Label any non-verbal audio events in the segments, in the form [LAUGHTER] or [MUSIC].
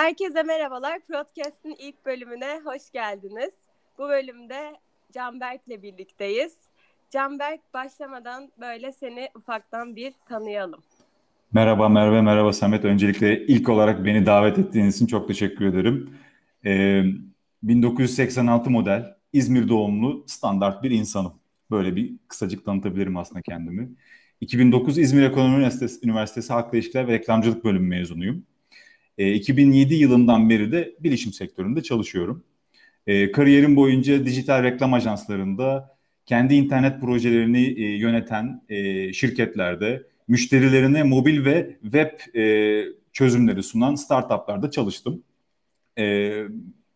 Herkese merhabalar. Podcast'in ilk bölümüne hoş geldiniz. Bu bölümde Canberk'le birlikteyiz. Canberk başlamadan böyle seni ufaktan bir tanıyalım. Merhaba Merve, merhaba Samet. Öncelikle ilk olarak beni davet ettiğiniz için çok teşekkür ederim. Ee, 1986 model, İzmir doğumlu standart bir insanım. Böyle bir kısacık tanıtabilirim aslında kendimi. 2009 İzmir Ekonomi Üniversitesi, Üniversitesi Halkla İlişkiler ve Reklamcılık Bölümü mezunuyum. E, 2007 yılından beri de bilişim sektöründe çalışıyorum. E, kariyerim boyunca dijital reklam ajanslarında kendi internet projelerini e, yöneten e, şirketlerde, müşterilerine mobil ve web e, çözümleri sunan startuplarda çalıştım. E,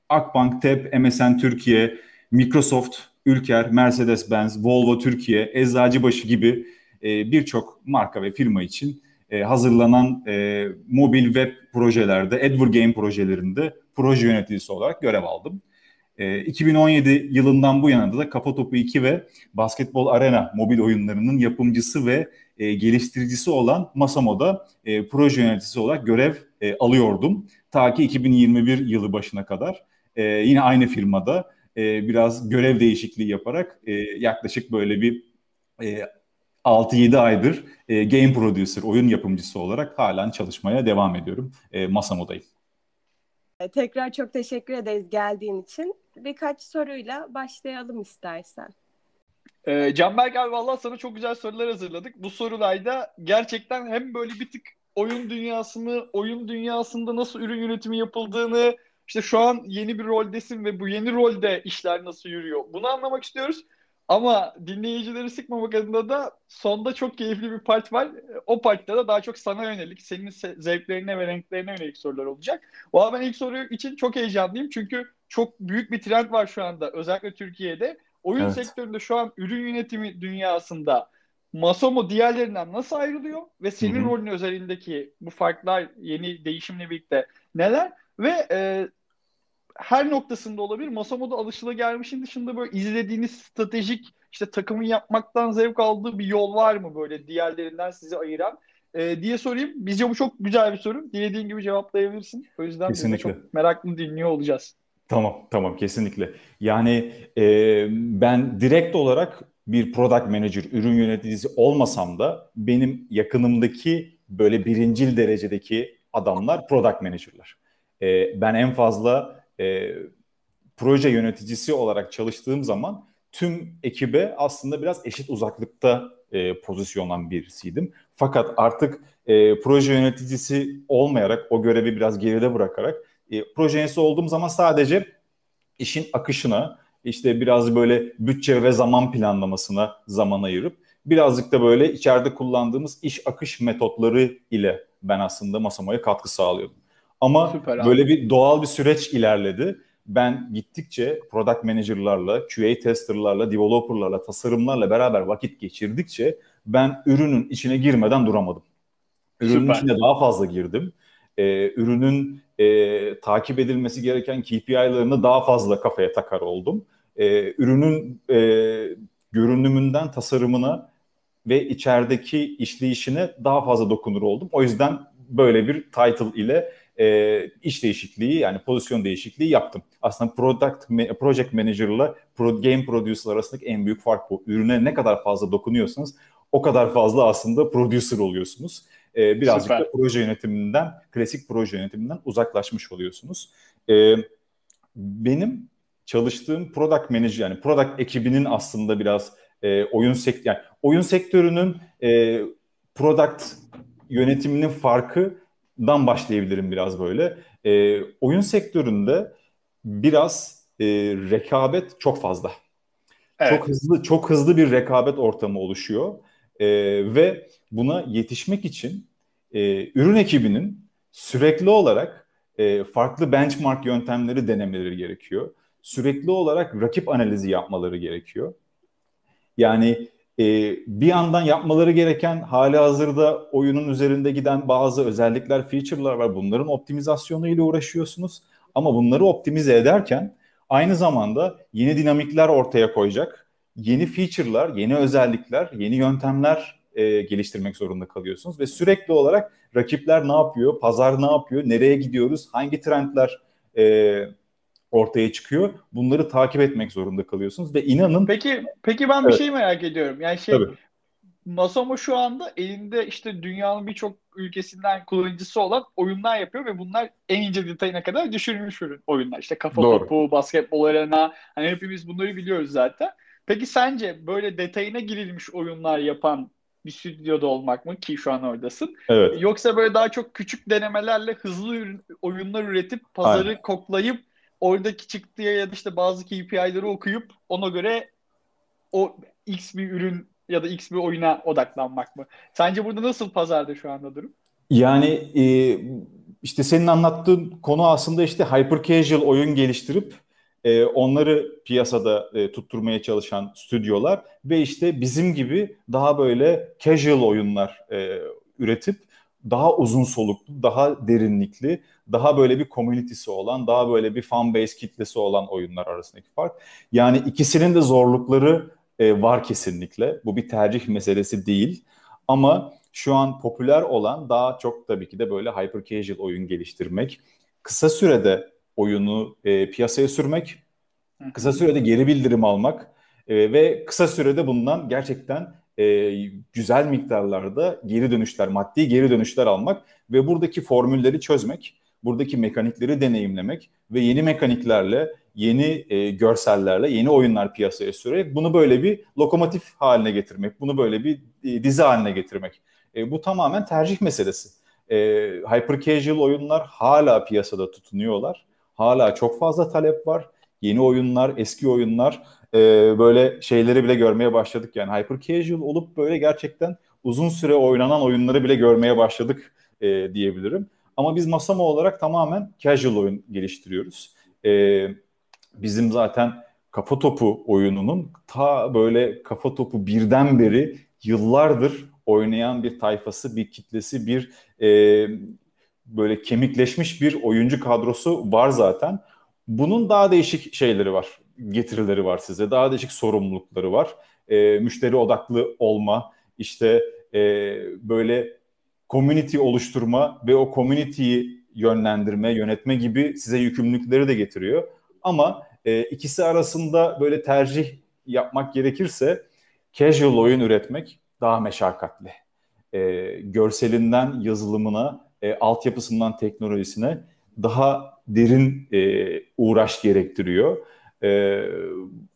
Akbank, TEP, MSN Türkiye, Microsoft, Ülker, Mercedes-Benz, Volvo Türkiye, Eczacıbaşı gibi e, birçok marka ve firma için e, hazırlanan e, mobil web projelerde, Edward Game projelerinde proje yöneticisi olarak görev aldım. E, 2017 yılından bu yana da Kafa Topu 2 ve Basketbol Arena mobil oyunlarının yapımcısı ve e, geliştiricisi olan Masamo'da e, proje yöneticisi olarak görev e, alıyordum. Ta ki 2021 yılı başına kadar e, yine aynı firmada e, biraz görev değişikliği yaparak e, yaklaşık böyle bir e, 6-7 aydır e, game producer, oyun yapımcısı olarak halen çalışmaya devam ediyorum. E, Masamo'dayım. E, tekrar çok teşekkür ederiz geldiğin için. Birkaç soruyla başlayalım istersen. Ee, Canberk abi valla sana çok güzel sorular hazırladık. Bu sorularda gerçekten hem böyle bir tık oyun dünyasını, oyun dünyasında nasıl ürün yönetimi yapıldığını, işte şu an yeni bir roldesin ve bu yeni rolde işler nasıl yürüyor bunu anlamak istiyoruz. Ama dinleyicileri sıkmamak adına da sonda çok keyifli bir part var. O partta da daha çok sana yönelik, senin zevklerine ve renklerine yönelik sorular olacak. Valla ben ilk soru için çok heyecanlıyım. Çünkü çok büyük bir trend var şu anda özellikle Türkiye'de. Oyun evet. sektöründe şu an ürün yönetimi dünyasında Masomo diğerlerinden nasıl ayrılıyor ve senin Hı-hı. rolün özelindeki bu farklar yeni değişimle birlikte neler ve e, her noktasında olabilir. Masamo'da alışılagelmişin dışında böyle izlediğiniz stratejik işte takımı yapmaktan zevk aldığı bir yol var mı böyle diğerlerinden sizi ayıran? Ee, diye sorayım. Bizce bu çok güzel bir soru. Dilediğin gibi cevaplayabilirsin. O yüzden kesinlikle. biz de çok meraklı dinliyor olacağız. Tamam, tamam kesinlikle. Yani e, ben direkt olarak bir product manager, ürün yöneticisi olmasam da benim yakınımdaki böyle birincil derecedeki adamlar product manager'lar. E, ben en fazla e, proje yöneticisi olarak çalıştığım zaman tüm ekibe aslında biraz eşit uzaklıkta e, pozisyonlanan birisiydim. Fakat artık e, proje yöneticisi olmayarak o görevi biraz geride bırakarak e, proje yöneticisi olduğum zaman sadece işin akışına işte biraz böyle bütçe ve zaman planlamasına zaman ayırıp birazcık da böyle içeride kullandığımız iş akış metotları ile ben aslında masamaya katkı sağlıyordum. Ama Süper böyle bir doğal bir süreç ilerledi. Ben gittikçe product manager'larla, QA tester'larla, developer'larla, tasarımlarla beraber vakit geçirdikçe ben ürünün içine girmeden duramadım. Ürünün Süper. içine daha fazla girdim. Ee, ürünün e, takip edilmesi gereken KPI'larını daha fazla kafaya takar oldum. Ee, ürünün e, görünümünden tasarımına ve içerideki işleyişine daha fazla dokunur oldum. O yüzden böyle bir title ile e, iş değişikliği yani pozisyon değişikliği yaptım. Aslında product project manager pro, game producer arasındaki en büyük fark bu. Ürüne ne kadar fazla dokunuyorsanız o kadar fazla aslında producer oluyorsunuz. E, birazcık Süper. da proje yönetiminden, klasik proje yönetiminden uzaklaşmış oluyorsunuz. E, benim çalıştığım product manager yani product ekibinin aslında biraz e, oyun sektörü yani oyun sektörünün e, product yönetiminin farkı dan başlayabilirim biraz böyle. E, oyun sektöründe biraz e, rekabet çok fazla. Evet. Çok hızlı çok hızlı bir rekabet ortamı oluşuyor e, ve buna yetişmek için e, ürün ekibinin sürekli olarak e, farklı benchmark yöntemleri denemeleri gerekiyor. Sürekli olarak rakip analizi yapmaları gerekiyor. Yani e, bir yandan yapmaları gereken hali hazırda oyunun üzerinde giden bazı özellikler, feature'lar var. Bunların optimizasyonu ile uğraşıyorsunuz. Ama bunları optimize ederken aynı zamanda yeni dinamikler ortaya koyacak, yeni feature'lar, yeni özellikler, yeni yöntemler e, geliştirmek zorunda kalıyorsunuz ve sürekli olarak rakipler ne yapıyor, pazar ne yapıyor, nereye gidiyoruz, hangi trendler e, ortaya çıkıyor. Bunları takip etmek zorunda kalıyorsunuz ve inanın. Peki peki ben bir evet. şey merak ediyorum. Yani şey Tabii. Masomo şu anda elinde işte dünyanın birçok ülkesinden kullanıcısı olan oyunlar yapıyor ve bunlar en ince detayına kadar düşürülmüş oyunlar. İşte kafa Doğru. topu, basketbol arena hani hepimiz bunları biliyoruz zaten. Peki sence böyle detayına girilmiş oyunlar yapan bir stüdyoda olmak mı ki şu an oradasın? Evet. Yoksa böyle daha çok küçük denemelerle hızlı oyunlar üretip pazarı Aynen. koklayıp oradaki çıktıya ya da işte bazı KPI'leri okuyup ona göre o X bir ürün ya da X bir oyuna odaklanmak mı? Sence burada nasıl pazarda şu anda durum? Yani e, işte senin anlattığın konu aslında işte hyper casual oyun geliştirip e, onları piyasada e, tutturmaya çalışan stüdyolar ve işte bizim gibi daha böyle casual oyunlar e, üretip daha uzun soluklu, daha derinlikli, daha böyle bir community'si olan, daha böyle bir fan base kitlesi olan oyunlar arasındaki fark. Yani ikisinin de zorlukları e, var kesinlikle. Bu bir tercih meselesi değil. Ama şu an popüler olan daha çok tabii ki de böyle hyper casual oyun geliştirmek. Kısa sürede oyunu e, piyasaya sürmek, kısa sürede geri bildirim almak e, ve kısa sürede bundan gerçekten e, güzel miktarlarda geri dönüşler, maddi geri dönüşler almak ve buradaki formülleri çözmek, buradaki mekanikleri deneyimlemek ve yeni mekaniklerle, yeni e, görsellerle, yeni oyunlar piyasaya sürerek bunu böyle bir lokomotif haline getirmek, bunu böyle bir e, dizi haline getirmek. E, bu tamamen tercih meselesi. E, hyper casual oyunlar hala piyasada tutunuyorlar. Hala çok fazla talep var. Yeni oyunlar, eski oyunlar e, böyle şeyleri bile görmeye başladık. Yani hyper casual olup böyle gerçekten uzun süre oynanan oyunları bile görmeye başladık e, diyebilirim. Ama biz Masama olarak tamamen casual oyun geliştiriyoruz. E, bizim zaten kafa topu oyununun ta böyle kafa topu birden beri yıllardır oynayan bir tayfası, bir kitlesi, bir e, böyle kemikleşmiş bir oyuncu kadrosu var zaten. Bunun daha değişik şeyleri var, getirileri var size, daha değişik sorumlulukları var. E, müşteri odaklı olma, işte e, böyle community oluşturma ve o community'yi yönlendirme, yönetme gibi size yükümlülükleri de getiriyor. Ama e, ikisi arasında böyle tercih yapmak gerekirse casual oyun üretmek daha meşakkatli. E, görselinden yazılımına, e, altyapısından teknolojisine daha derin e, uğraş gerektiriyor. E,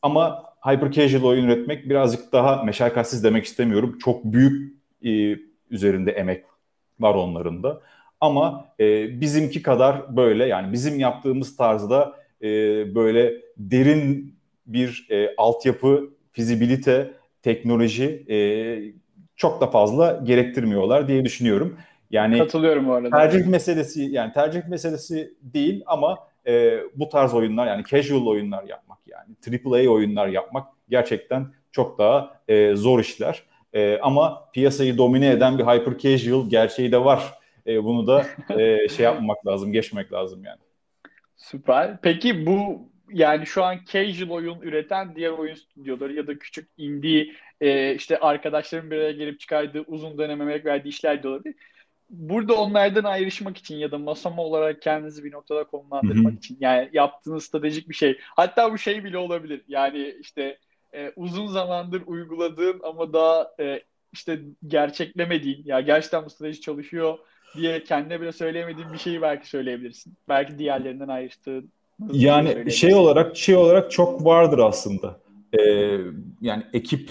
ama hyper casual oyun üretmek birazcık daha meşakkatsiz demek istemiyorum. Çok büyük e, üzerinde emek var onların da. Ama e, bizimki kadar böyle yani bizim yaptığımız tarzda e, böyle derin bir e, altyapı, fizibilite, teknoloji e, çok da fazla gerektirmiyorlar diye düşünüyorum. Yani katılıyorum bu arada. Tercih meselesi yani tercih meselesi değil ama e, bu tarz oyunlar yani casual oyunlar yapmak yani AAA oyunlar yapmak gerçekten çok daha e, zor işler. E, ama piyasayı domine eden bir hyper casual gerçeği de var. E, bunu da e, [LAUGHS] şey yapmamak lazım, geçmek lazım yani. Süper. Peki bu yani şu an casual oyun üreten diğer oyun stüdyoları ya da küçük indie e, işte arkadaşların bir araya gelip çıkardığı uzun dönem emek verdiği işler de olabilir. Burada onlardan ayrışmak için ya da masama olarak kendinizi bir noktada konumlandırmak Hı-hı. için yani yaptığınız stratejik bir şey. Hatta bu şey bile olabilir. Yani işte e, uzun zamandır uyguladığın ama daha e, işte gerçeklemediğin ya gerçekten bu strateji çalışıyor diye kendine bile söyleyemediğin bir şeyi belki söyleyebilirsin. Belki diğerlerinden ayrıştığın. Yani şey olarak şey olarak çok vardır aslında. Ee, yani ekip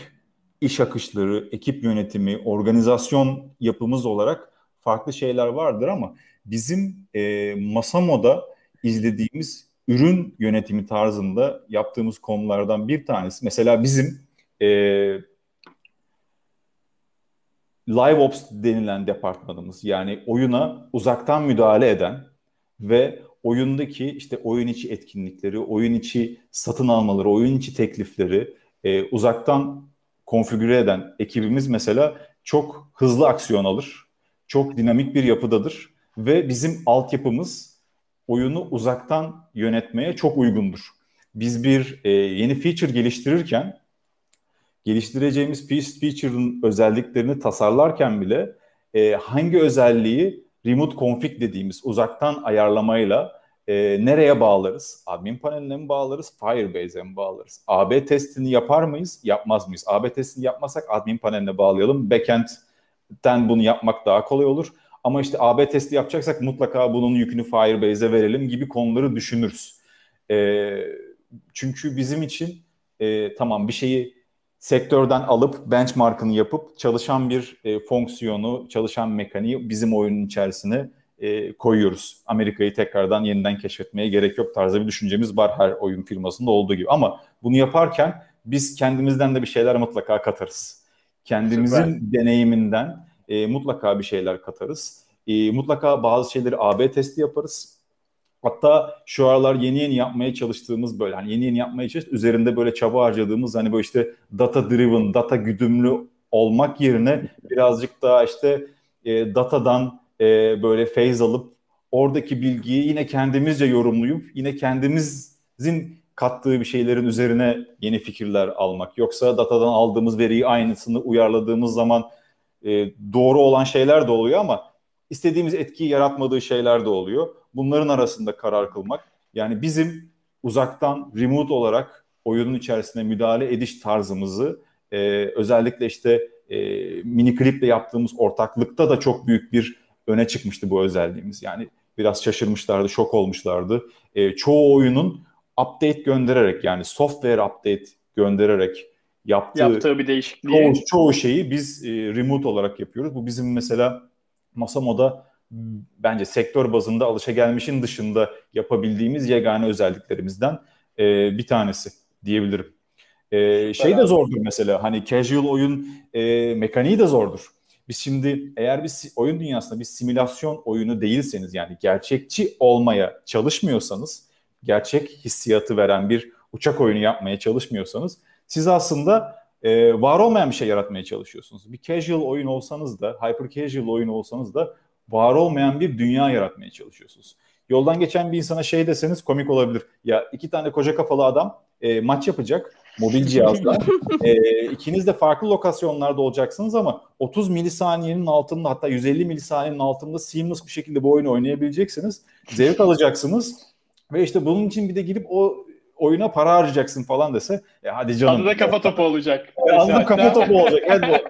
iş akışları, ekip yönetimi, organizasyon yapımız olarak farklı şeyler vardır ama bizim e, Masamo'da izlediğimiz ürün yönetimi tarzında yaptığımız konulardan bir tanesi. Mesela bizim e, Live Ops denilen departmanımız yani oyuna uzaktan müdahale eden ve oyundaki işte oyun içi etkinlikleri, oyun içi satın almaları, oyun içi teklifleri e, uzaktan konfigüre eden ekibimiz mesela çok hızlı aksiyon alır. Çok dinamik bir yapıdadır ve bizim altyapımız oyunu uzaktan yönetmeye çok uygundur. Biz bir e, yeni feature geliştirirken geliştireceğimiz feature'ın özelliklerini tasarlarken bile e, hangi özelliği remote config dediğimiz uzaktan ayarlamayla e, nereye bağlarız? Admin paneline mi bağlarız? Firebase'e mi bağlarız? AB testini yapar mıyız? Yapmaz mıyız? AB testini yapmasak admin paneline bağlayalım. Backend'den bunu yapmak daha kolay olur. Ama işte AB testi yapacaksak mutlaka bunun yükünü Firebase'e verelim gibi konuları düşünürüz. E, çünkü bizim için e, tamam bir şeyi sektörden alıp benchmarkını yapıp çalışan bir e, fonksiyonu, çalışan mekaniği bizim oyunun içerisine e, koyuyoruz. Amerika'yı tekrardan yeniden keşfetmeye gerek yok tarzı bir düşüncemiz var her oyun firmasında olduğu gibi. Ama bunu yaparken biz kendimizden de bir şeyler mutlaka katarız. Kendimizin Süper. deneyiminden e, mutlaka bir şeyler katarız. E, mutlaka bazı şeyleri AB testi yaparız Hatta şu aralar yeni yeni yapmaya çalıştığımız böyle hani yeni yeni yapmaya çalıştığımız üzerinde böyle çaba harcadığımız hani böyle işte data driven, data güdümlü olmak yerine birazcık daha işte e, datadan e, böyle phase alıp oradaki bilgiyi yine kendimizce yorumlayıp yine kendimizin kattığı bir şeylerin üzerine yeni fikirler almak. Yoksa datadan aldığımız veriyi aynısını uyarladığımız zaman e, doğru olan şeyler de oluyor ama istediğimiz etkiyi yaratmadığı şeyler de oluyor bunların arasında karar kılmak. Yani bizim uzaktan remote olarak oyunun içerisine müdahale ediş tarzımızı e, özellikle işte e, mini kliple yaptığımız ortaklıkta da çok büyük bir öne çıkmıştı bu özelliğimiz. Yani biraz şaşırmışlardı, şok olmuşlardı. E, çoğu oyunun update göndererek yani software update göndererek yaptığı, yaptığı bir değişikliği. Çoğu, çoğu şeyi biz e, remote olarak yapıyoruz. Bu bizim mesela Masamo'da bence sektör bazında alışagelmişin dışında yapabildiğimiz yegane özelliklerimizden e, bir tanesi diyebilirim. E, şey de zordur mesela hani casual oyun e, mekaniği de zordur. Biz şimdi eğer bir oyun dünyasında bir simülasyon oyunu değilseniz yani gerçekçi olmaya çalışmıyorsanız, gerçek hissiyatı veren bir uçak oyunu yapmaya çalışmıyorsanız siz aslında e, var olmayan bir şey yaratmaya çalışıyorsunuz. Bir casual oyun olsanız da, hyper casual oyun olsanız da var olmayan bir dünya yaratmaya çalışıyorsunuz. Yoldan geçen bir insana şey deseniz komik olabilir. Ya iki tane koca kafalı adam e, maç yapacak mobil cihazla. [LAUGHS] e, ikiniz de farklı lokasyonlarda olacaksınız ama 30 milisaniyenin altında hatta 150 milisaniyenin altında seamless bir şekilde bu oyunu oynayabileceksiniz. Zevk alacaksınız. Ve işte bunun için bir de gidip o oyuna para harcayacaksın falan dese e hadi canım. Adı da kafa topu olacak. [LAUGHS] E, adı da kafa topu olacak. [LAUGHS] Hadi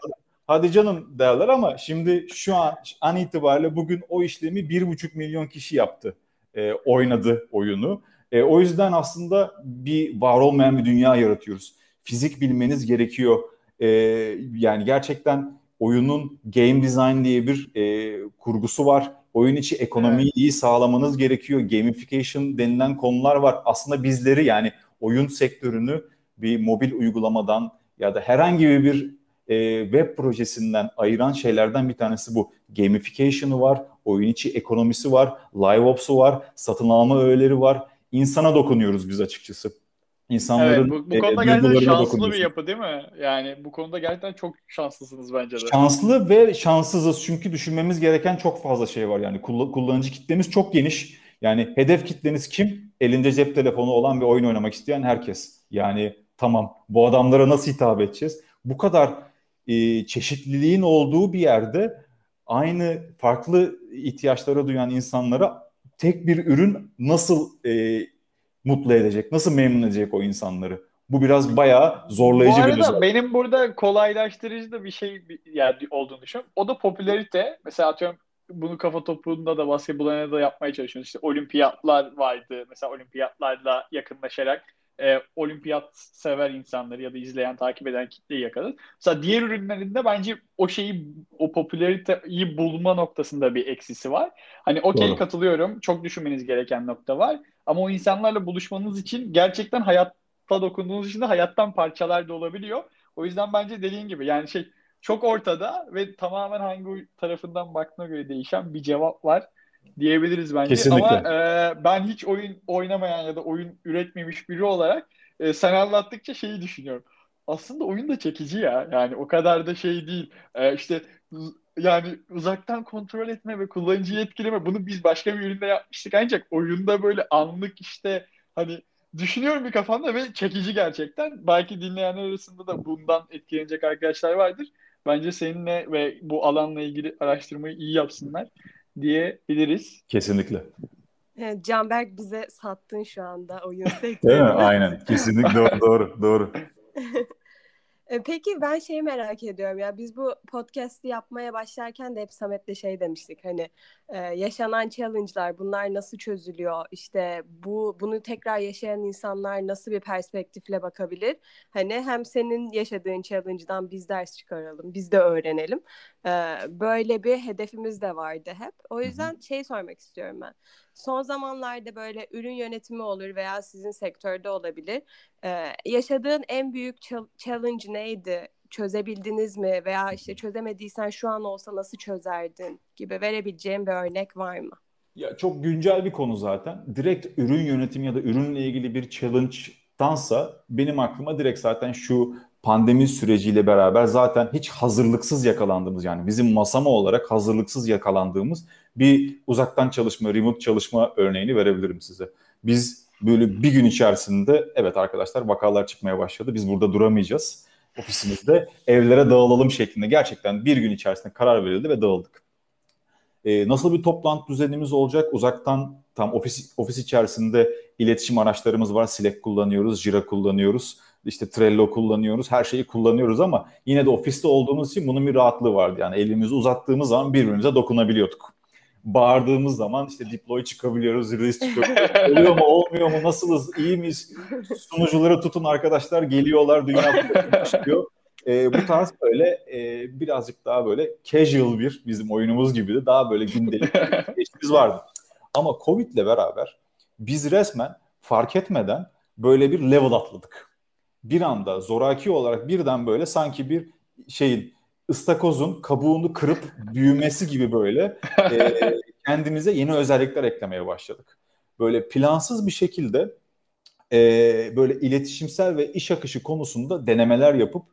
hadi canım derler ama şimdi şu an an itibariyle bugün o işlemi bir buçuk milyon kişi yaptı. E, oynadı oyunu. E, o yüzden aslında bir var olmayan bir dünya yaratıyoruz. Fizik bilmeniz gerekiyor. E, yani gerçekten oyunun game design diye bir e, kurgusu var. Oyun içi ekonomiyi evet. iyi sağlamanız gerekiyor. Gamification denilen konular var. Aslında bizleri yani oyun sektörünü bir mobil uygulamadan ya da herhangi bir e, web projesinden ayıran şeylerden bir tanesi bu. Gamification'ı var, oyun içi ekonomisi var, live ops'u var, satın alma öğeleri var. İnsana dokunuyoruz biz açıkçası. İnsanların evet, bu, bu konuda e, gerçekten şanslı bir yapı değil mi? Yani bu konuda gerçekten çok şanslısınız bence de. Şanslı ve şanssızız çünkü düşünmemiz gereken çok fazla şey var. Yani kullanıcı kitlemiz çok geniş. Yani hedef kitleniz kim? Elinde cep telefonu olan ve oyun oynamak isteyen herkes. Yani tamam bu adamlara nasıl hitap edeceğiz? Bu kadar e, çeşitliliğin olduğu bir yerde aynı farklı ihtiyaçlara duyan insanlara tek bir ürün nasıl e, mutlu edecek, nasıl memnun edecek o insanları? Bu biraz bayağı zorlayıcı bir Bu arada bir benim burada kolaylaştırıcı da bir şey yani olduğunu düşünüyorum. O da popülerite. Mesela atıyorum bunu kafa topunda da basketboluna da yapmaya çalışıyoruz. İşte olimpiyatlar vardı. Mesela olimpiyatlarla yakınlaşarak e, olimpiyat sever insanları ya da izleyen, takip eden kitleyi yakalar. Mesela diğer ürünlerinde bence o şeyi, o popülariteyi bulma noktasında bir eksisi var. Hani okey katılıyorum. Çok düşünmeniz gereken nokta var. Ama o insanlarla buluşmanız için gerçekten hayatta dokunduğunuz için de hayattan parçalar da olabiliyor. O yüzden bence dediğin gibi yani şey çok ortada ve tamamen hangi tarafından baktığına göre değişen bir cevap var diyebiliriz bence. Kesinlikle. Ama e, ben hiç oyun oynamayan ya da oyun üretmemiş biri olarak e, sen anlattıkça şeyi düşünüyorum. Aslında oyun da çekici ya. Yani o kadar da şey değil. E, işte yani uzaktan kontrol etme ve kullanıcıyı etkileme bunu biz başka bir üründe yapmıştık ancak oyunda böyle anlık işte hani düşünüyorum bir kafamda ve çekici gerçekten. Belki dinleyenler arasında da bundan etkilenecek arkadaşlar vardır. Bence seninle ve bu alanla ilgili araştırmayı iyi yapsınlar diyebiliriz. Kesinlikle. Evet, Canberk bize sattın şu anda oyun sektörünü. Değil mi? Aynen. Kesinlikle doğru. Doğru. doğru. [LAUGHS] E, Peki ben şeyi merak ediyorum ya biz bu podcast'i yapmaya başlarken de hep Samet'le şey demiştik hani e, yaşanan challenge'lar bunlar nasıl çözülüyor? İşte bu bunu tekrar yaşayan insanlar nasıl bir perspektifle bakabilir? Hani hem senin yaşadığın challenge'dan biz ders çıkaralım biz de öğrenelim. E, böyle bir hedefimiz de vardı hep. O yüzden şey sormak istiyorum ben son zamanlarda böyle ürün yönetimi olur veya sizin sektörde olabilir. Ee, yaşadığın en büyük challenge neydi? Çözebildiniz mi? Veya işte çözemediysen şu an olsa nasıl çözerdin gibi verebileceğim bir örnek var mı? Ya çok güncel bir konu zaten. Direkt ürün yönetimi ya da ürünle ilgili bir challenge'dansa benim aklıma direkt zaten şu pandemi süreciyle beraber zaten hiç hazırlıksız yakalandığımız yani bizim masama olarak hazırlıksız yakalandığımız bir uzaktan çalışma, remote çalışma örneğini verebilirim size. Biz böyle bir gün içerisinde evet arkadaşlar vakalar çıkmaya başladı. Biz burada duramayacağız ofisimizde. Evlere dağılalım şeklinde gerçekten bir gün içerisinde karar verildi ve dağıldık. Ee, nasıl bir toplantı düzenimiz olacak? Uzaktan tam ofis ofis içerisinde iletişim araçlarımız var. Slack kullanıyoruz, Jira kullanıyoruz işte Trello kullanıyoruz, her şeyi kullanıyoruz ama yine de ofiste olduğumuz için bunun bir rahatlığı vardı. Yani elimizi uzattığımız zaman birbirimize dokunabiliyorduk. Bağırdığımız zaman işte deploy çıkabiliyoruz, release çıkabiliyoruz. Oluyor mu, olmuyor mu, nasılız, iyi miyiz? Sunucuları tutun arkadaşlar, geliyorlar, dünya [LAUGHS] çıkıyor. E, bu tarz böyle e, birazcık daha böyle casual bir bizim oyunumuz gibi de daha böyle gündelik geçtiğimiz vardı. Ama Covid ile beraber biz resmen fark etmeden böyle bir level atladık bir anda zoraki olarak birden böyle sanki bir şeyin ıstakozun kabuğunu kırıp büyümesi gibi böyle [LAUGHS] e, kendimize yeni özellikler eklemeye başladık. Böyle plansız bir şekilde e, böyle iletişimsel ve iş akışı konusunda denemeler yapıp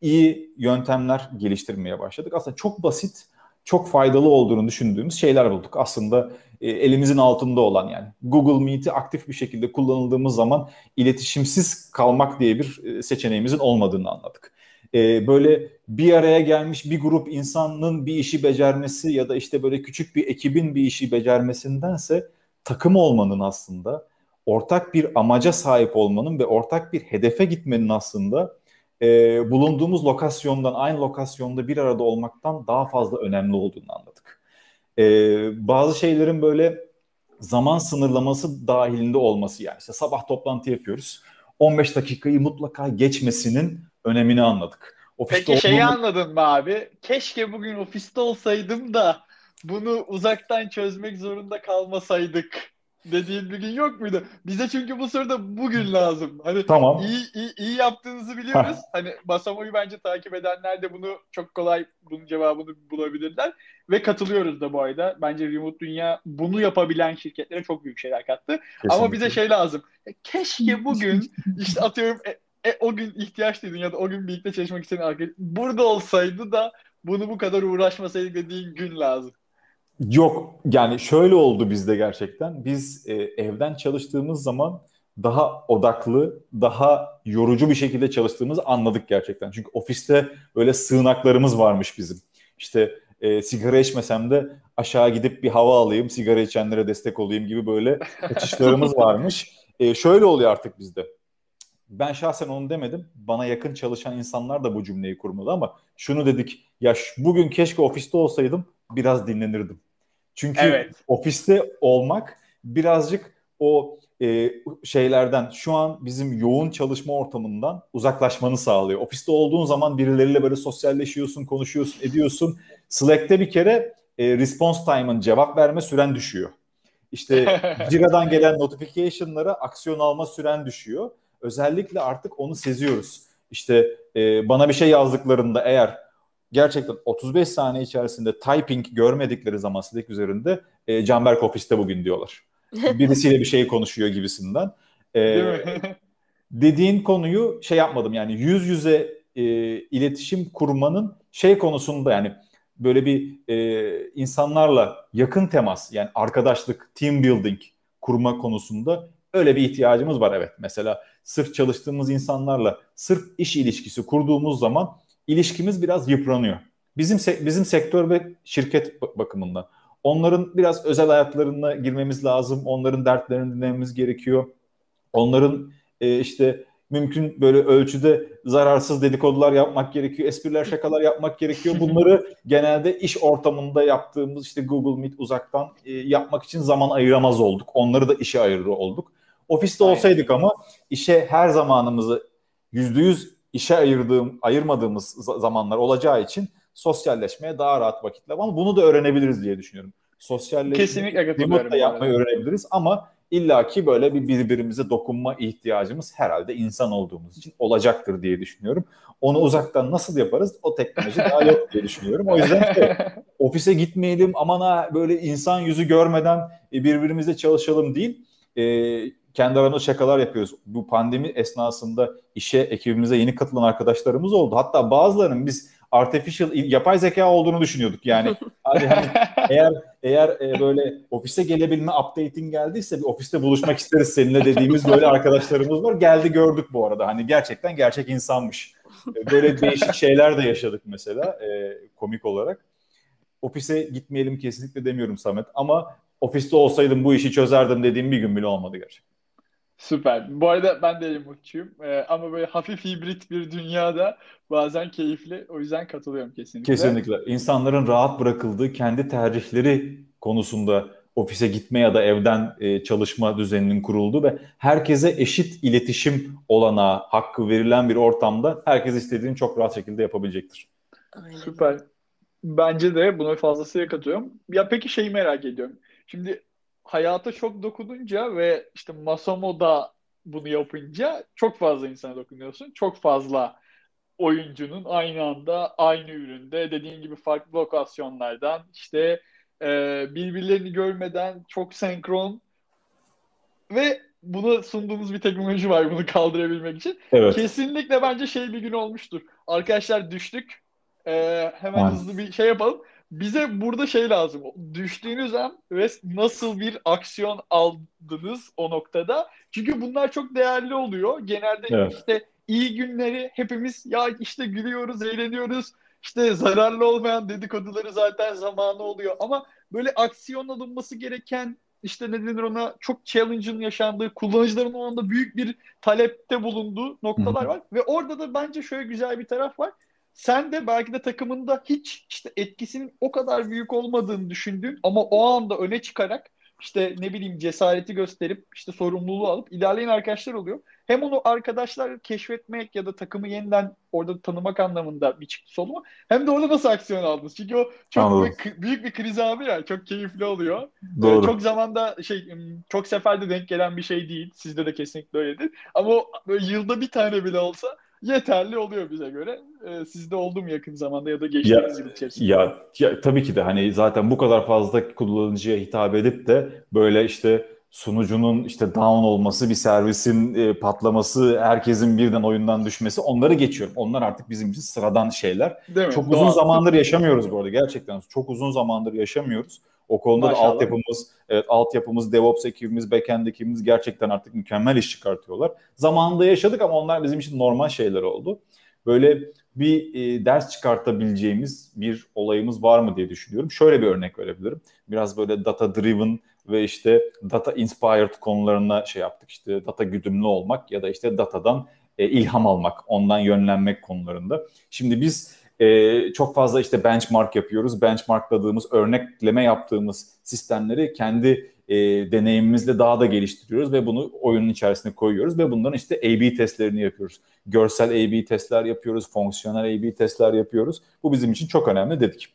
iyi yöntemler geliştirmeye başladık. Aslında çok basit, çok faydalı olduğunu düşündüğümüz şeyler bulduk. Aslında e, elimizin altında olan yani Google Meet'i aktif bir şekilde kullanıldığımız zaman iletişimsiz kalmak diye bir e, seçeneğimizin olmadığını anladık. E, böyle bir araya gelmiş bir grup insanın bir işi becermesi ya da işte böyle küçük bir ekibin bir işi becermesindense takım olmanın aslında ortak bir amaca sahip olmanın ve ortak bir hedefe gitmenin aslında e, bulunduğumuz lokasyondan aynı lokasyonda bir arada olmaktan daha fazla önemli olduğunu anladık e, bazı şeylerin böyle zaman sınırlaması dahilinde olması yani. İşte sabah toplantı yapıyoruz. 15 dakikayı mutlaka geçmesinin önemini anladık. Ofiste Peki şeyi olduğunu... anladın mı abi? Keşke bugün ofiste olsaydım da bunu uzaktan çözmek zorunda kalmasaydık dediğin bir gün yok muydu? Bize çünkü bu soruda bugün lazım. Hani tamam. iyi, iyi, iyi yaptığınızı biliyoruz. hani Basamo'yu bence takip edenler de bunu çok kolay bunun cevabını bulabilirler. Ve katılıyoruz da bu arada. Bence Remote Dünya bunu yapabilen şirketlere çok büyük şeyler kattı. Kesinlikle. Ama bize şey lazım. E, keşke bugün işte atıyorum e, o gün ihtiyaç duydun ya da o gün birlikte çalışmak isteyen arkadaş burada olsaydı da bunu bu kadar uğraşmasaydık dediğin gün lazım. Yok yani şöyle oldu bizde gerçekten. Biz e, evden çalıştığımız zaman daha odaklı, daha yorucu bir şekilde çalıştığımızı anladık gerçekten. Çünkü ofiste böyle sığınaklarımız varmış bizim. İşte e, sigara içmesem de aşağı gidip bir hava alayım, sigara içenlere destek olayım gibi böyle [LAUGHS] kaçışlarımız varmış. E, şöyle oluyor artık bizde. Ben şahsen onu demedim. Bana yakın çalışan insanlar da bu cümleyi kurmalı ama şunu dedik. Ya bugün keşke ofiste olsaydım biraz dinlenirdim. Çünkü evet. ofiste olmak birazcık o e, şeylerden şu an bizim yoğun çalışma ortamından uzaklaşmanı sağlıyor. Ofiste olduğun zaman birileriyle böyle sosyalleşiyorsun, konuşuyorsun, ediyorsun. Slack'te bir kere e, response time'ın cevap verme süren düşüyor. İşte [LAUGHS] Jira'dan gelen notification'lara aksiyon alma süren düşüyor. Özellikle artık onu seziyoruz. İşte e, bana bir şey yazdıklarında eğer gerçekten 35 saniye içerisinde typing görmedikleri zaman Slack üzerinde e, Canberk ofiste bugün diyorlar. [LAUGHS] Birisiyle bir şey konuşuyor gibisinden. E, [LAUGHS] dediğin konuyu şey yapmadım yani yüz yüze e, iletişim kurmanın şey konusunda yani böyle bir e, insanlarla yakın temas yani arkadaşlık, team building kurma konusunda Öyle bir ihtiyacımız var evet. Mesela sırf çalıştığımız insanlarla sırf iş ilişkisi kurduğumuz zaman ilişkimiz biraz yıpranıyor. Bizim bizim sektör ve şirket bakımından. Onların biraz özel hayatlarına girmemiz lazım. Onların dertlerini dinlememiz gerekiyor. Onların e, işte mümkün böyle ölçüde zararsız dedikodular yapmak gerekiyor. Espriler, şakalar yapmak gerekiyor. Bunları genelde iş ortamında yaptığımız işte Google Meet uzaktan e, yapmak için zaman ayıramaz olduk. Onları da işe ayırır olduk. Ofiste Aynen. olsaydık ama işe her zamanımızı yüzde yüz işe ayırdığım, ayırmadığımız zamanlar olacağı için sosyalleşmeye daha rahat vakitle ama bunu da öğrenebiliriz diye düşünüyorum. Sosyalleşmeyi Kesinlikle remote yapmayı öğrenebiliriz ama illaki böyle bir birbirimize dokunma ihtiyacımız herhalde insan olduğumuz için olacaktır diye düşünüyorum. Onu uzaktan nasıl yaparız? O teknoloji daha yok diye düşünüyorum. O yüzden şey, [LAUGHS] ofise gitmeyelim aman ha böyle insan yüzü görmeden e, birbirimizle çalışalım değil. E, kendi aramızda şakalar yapıyoruz. Bu pandemi esnasında işe ekibimize yeni katılan arkadaşlarımız oldu. Hatta bazılarının biz artificial yapay zeka olduğunu düşünüyorduk. Yani [LAUGHS] hani, hani eğer eğer e, böyle ofise gelebilme update'in geldiyse bir ofiste buluşmak isteriz seninle dediğimiz böyle arkadaşlarımız var. Geldi gördük bu arada. Hani gerçekten gerçek insanmış. E, böyle değişik şeyler de yaşadık mesela e, komik olarak. Ofise gitmeyelim kesinlikle demiyorum Samet ama ofiste olsaydım bu işi çözerdim dediğim bir gün bile olmadı gerçekten. Süper. Bu arada ben de remote'çuyum. Ee, ama böyle hafif hibrit bir dünyada bazen keyifli. O yüzden katılıyorum kesinlikle. Kesinlikle. İnsanların rahat bırakıldığı kendi tercihleri konusunda ofise gitme ya da evden e, çalışma düzeninin kurulduğu ve herkese eşit iletişim olana hakkı verilen bir ortamda herkes istediğini çok rahat şekilde yapabilecektir. Aynen. Süper. Bence de buna fazlasıyla katılıyorum. Ya peki şeyi merak ediyorum. Şimdi hayata çok dokununca ve işte Masomo da bunu yapınca çok fazla insana dokunuyorsun. Çok fazla oyuncunun aynı anda aynı üründe dediğin gibi farklı lokasyonlardan işte e, birbirlerini görmeden çok senkron ve bunu sunduğumuz bir teknoloji var bunu kaldırabilmek için. Evet. Kesinlikle bence şey bir gün olmuştur. Arkadaşlar düştük. E, hemen Aynen. hızlı bir şey yapalım bize burada şey lazım. Düştüğünüz an ve nasıl bir aksiyon aldınız o noktada. Çünkü bunlar çok değerli oluyor. Genelde evet. işte iyi günleri hepimiz ya işte gülüyoruz, eğleniyoruz. İşte zararlı olmayan dedikoduları zaten zamanı oluyor. Ama böyle aksiyon alınması gereken işte ne denir ona çok challenge'ın yaşandığı, kullanıcıların o anda büyük bir talepte bulunduğu noktalar var. Ve orada da bence şöyle güzel bir taraf var sen de belki de takımında hiç işte etkisinin o kadar büyük olmadığını düşündüğün ama o anda öne çıkarak işte ne bileyim cesareti gösterip işte sorumluluğu alıp ilerleyen arkadaşlar oluyor. Hem onu arkadaşlar keşfetmek ya da takımı yeniden orada tanımak anlamında bir çıktı olma. Hem de orada nasıl aksiyon aldınız? Çünkü o çok büyük, büyük bir kriz abi ya. Çok keyifli oluyor. Doğru. Ee, çok zamanda şey çok seferde denk gelen bir şey değil. Sizde de kesinlikle öyledir. Ama böyle yılda bir tane bile olsa yeterli oluyor bize göre. Ee, sizde oldu mu yakın zamanda ya da geçtiğiniz yıl içerisinde? Ya, ya tabii ki de hani zaten bu kadar fazla kullanıcıya hitap edip de böyle işte sunucunun işte down olması, bir servisin e, patlaması, herkesin birden oyundan düşmesi onları geçiyorum. Onlar artık bizim için sıradan şeyler. Değil mi? Çok Doğal. uzun zamandır yaşamıyoruz bu arada gerçekten. Çok uzun zamandır yaşamıyoruz. O konuda Maşallah. da altyapımız, evet, altyapımız, DevOps ekibimiz, backend ekibimiz gerçekten artık mükemmel iş çıkartıyorlar. Zamanında yaşadık ama onlar bizim için normal şeyler oldu. Böyle bir e, ders çıkartabileceğimiz bir olayımız var mı diye düşünüyorum. Şöyle bir örnek verebilirim. Biraz böyle data driven ve işte data inspired konularına şey yaptık. İşte data güdümlü olmak ya da işte datadan e, ilham almak, ondan yönlenmek konularında. Şimdi biz e, çok fazla işte benchmark yapıyoruz. Benchmarkladığımız, örnekleme yaptığımız sistemleri kendi e, deneyimimizle daha da geliştiriyoruz ve bunu oyunun içerisine koyuyoruz ve bunların işte A-B testlerini yapıyoruz. Görsel A-B testler yapıyoruz, fonksiyonel A-B testler yapıyoruz. Bu bizim için çok önemli dedik.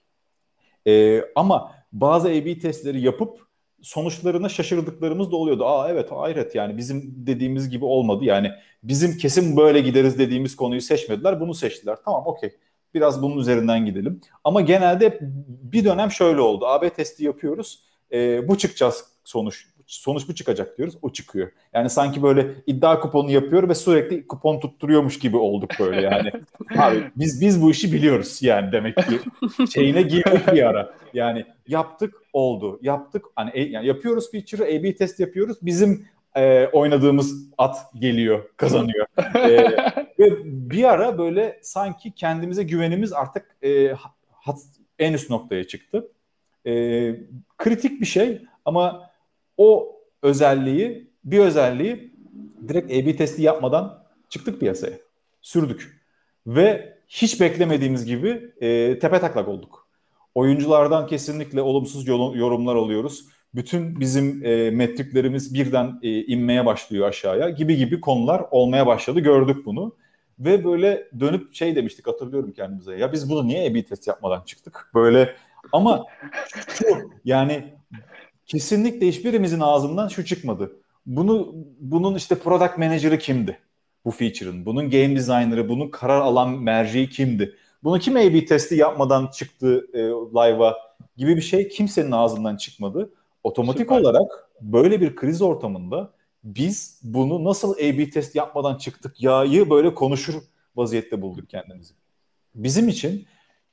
E, ama bazı A-B testleri yapıp sonuçlarına şaşırdıklarımız da oluyordu. Aa evet hayret yani bizim dediğimiz gibi olmadı. Yani bizim kesin böyle gideriz dediğimiz konuyu seçmediler. Bunu seçtiler. Tamam okey. Biraz bunun üzerinden gidelim. Ama genelde bir dönem şöyle oldu. AB testi yapıyoruz. E, bu çıkacağız sonuç. Sonuç bu çıkacak diyoruz. O çıkıyor. Yani sanki böyle iddia kuponu yapıyor ve sürekli kupon tutturuyormuş gibi olduk böyle yani. [LAUGHS] Abi biz biz bu işi biliyoruz yani demek ki şeyine girdik bir ara. Yani yaptık oldu. Yaptık hani e, yani yapıyoruz feature'ı A/B test yapıyoruz. Bizim e, oynadığımız at geliyor, kazanıyor. [LAUGHS] e, ve bir ara böyle sanki kendimize güvenimiz artık e, hat, en üst noktaya çıktı. E, kritik bir şey ama o özelliği, bir özelliği direkt A-B testi yapmadan çıktık piyasaya. Sürdük. Ve hiç beklemediğimiz gibi e, tepe taklak olduk. Oyunculardan kesinlikle olumsuz yorumlar alıyoruz. Bütün bizim e, metriklerimiz birden e, inmeye başlıyor aşağıya gibi gibi konular olmaya başladı. Gördük bunu. Ve böyle dönüp şey demiştik hatırlıyorum kendimize. Ya biz bunu niye A-B test yapmadan çıktık? Böyle ama şu yani kesinlikle hiçbirimizin ağzından şu çıkmadı. Bunu bunun işte product manager'ı kimdi? Bu feature'ın. Bunun game designer'ı, bunun karar alan merceği kimdi? Bunu kim A-B testi yapmadan çıktı e, live'a gibi bir şey kimsenin ağzından çıkmadı. Otomatik Süper. olarak böyle bir kriz ortamında biz bunu nasıl A-B test yapmadan çıktık ya'yı böyle konuşur vaziyette bulduk kendimizi. Bizim için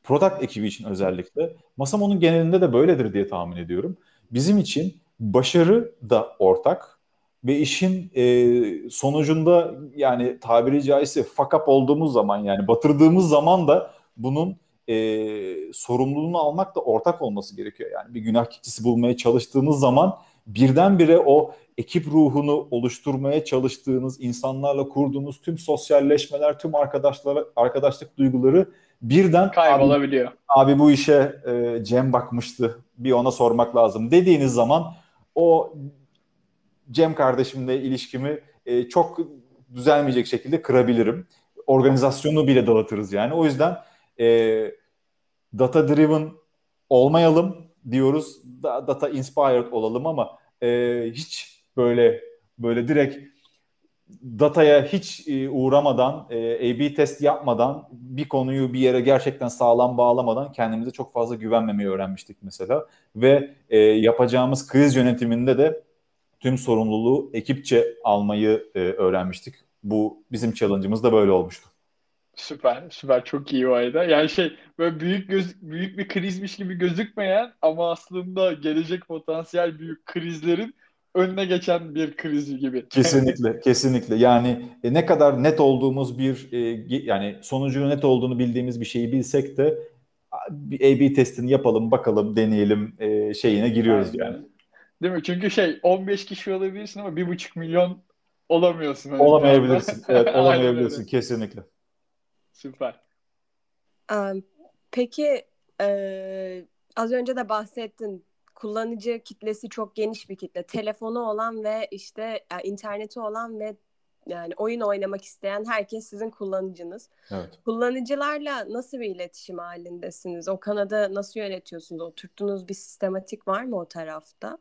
product ekibi için özellikle Masamo'nun genelinde de böyledir diye tahmin ediyorum. Bizim için başarı da ortak ve işin e, sonucunda yani tabiri caizse fuck up olduğumuz zaman yani batırdığımız zaman da bunun e, sorumluluğunu almak da ortak olması gerekiyor. Yani bir günah keçisi bulmaya çalıştığınız zaman birdenbire o ekip ruhunu oluşturmaya çalıştığınız, insanlarla kurduğunuz tüm sosyalleşmeler, tüm arkadaşlar arkadaşlık duyguları birden kaybolabiliyor. Abi, abi bu işe e, Cem bakmıştı. Bir ona sormak lazım dediğiniz zaman o Cem kardeşimle ilişkimi e, çok düzelmeyecek şekilde kırabilirim. Organizasyonu bile dağıtırız yani. O yüzden e, data driven olmayalım diyoruz. Da, data inspired olalım ama e, hiç böyle böyle direkt dataya hiç e, uğramadan, e, A-B test yapmadan, bir konuyu bir yere gerçekten sağlam bağlamadan kendimize çok fazla güvenmemeyi öğrenmiştik mesela. Ve e, yapacağımız kriz yönetiminde de tüm sorumluluğu ekipçe almayı e, öğrenmiştik. Bu bizim challenge'ımız da böyle olmuştu. Süper, süper çok iyi o ayda. Yani şey böyle büyük göz, büyük bir krizmiş gibi gözükmeyen ama aslında gelecek potansiyel büyük krizlerin önüne geçen bir kriz gibi. Kesinlikle, [LAUGHS] kesinlikle. Yani e, ne kadar net olduğumuz bir e, yani sonucu net olduğunu bildiğimiz bir şeyi bilsek de bir A/B testini yapalım, bakalım, deneyelim e, şeyine giriyoruz Aynen. yani. Değil mi? Çünkü şey 15 kişi olabilirsin ama 1,5 milyon olamıyorsun. Hani olamayabilirsin. evet, [LAUGHS] olamayabilirsin kesinlikle. Süper. Peki e, az önce de bahsettin kullanıcı kitlesi çok geniş bir kitle. Telefonu olan ve işte yani interneti olan ve yani oyun oynamak isteyen herkes sizin kullanıcınız. Evet. Kullanıcılarla nasıl bir iletişim halindesiniz? O kanadı nasıl yönetiyorsunuz? Oturttuğunuz bir sistematik var mı o tarafta?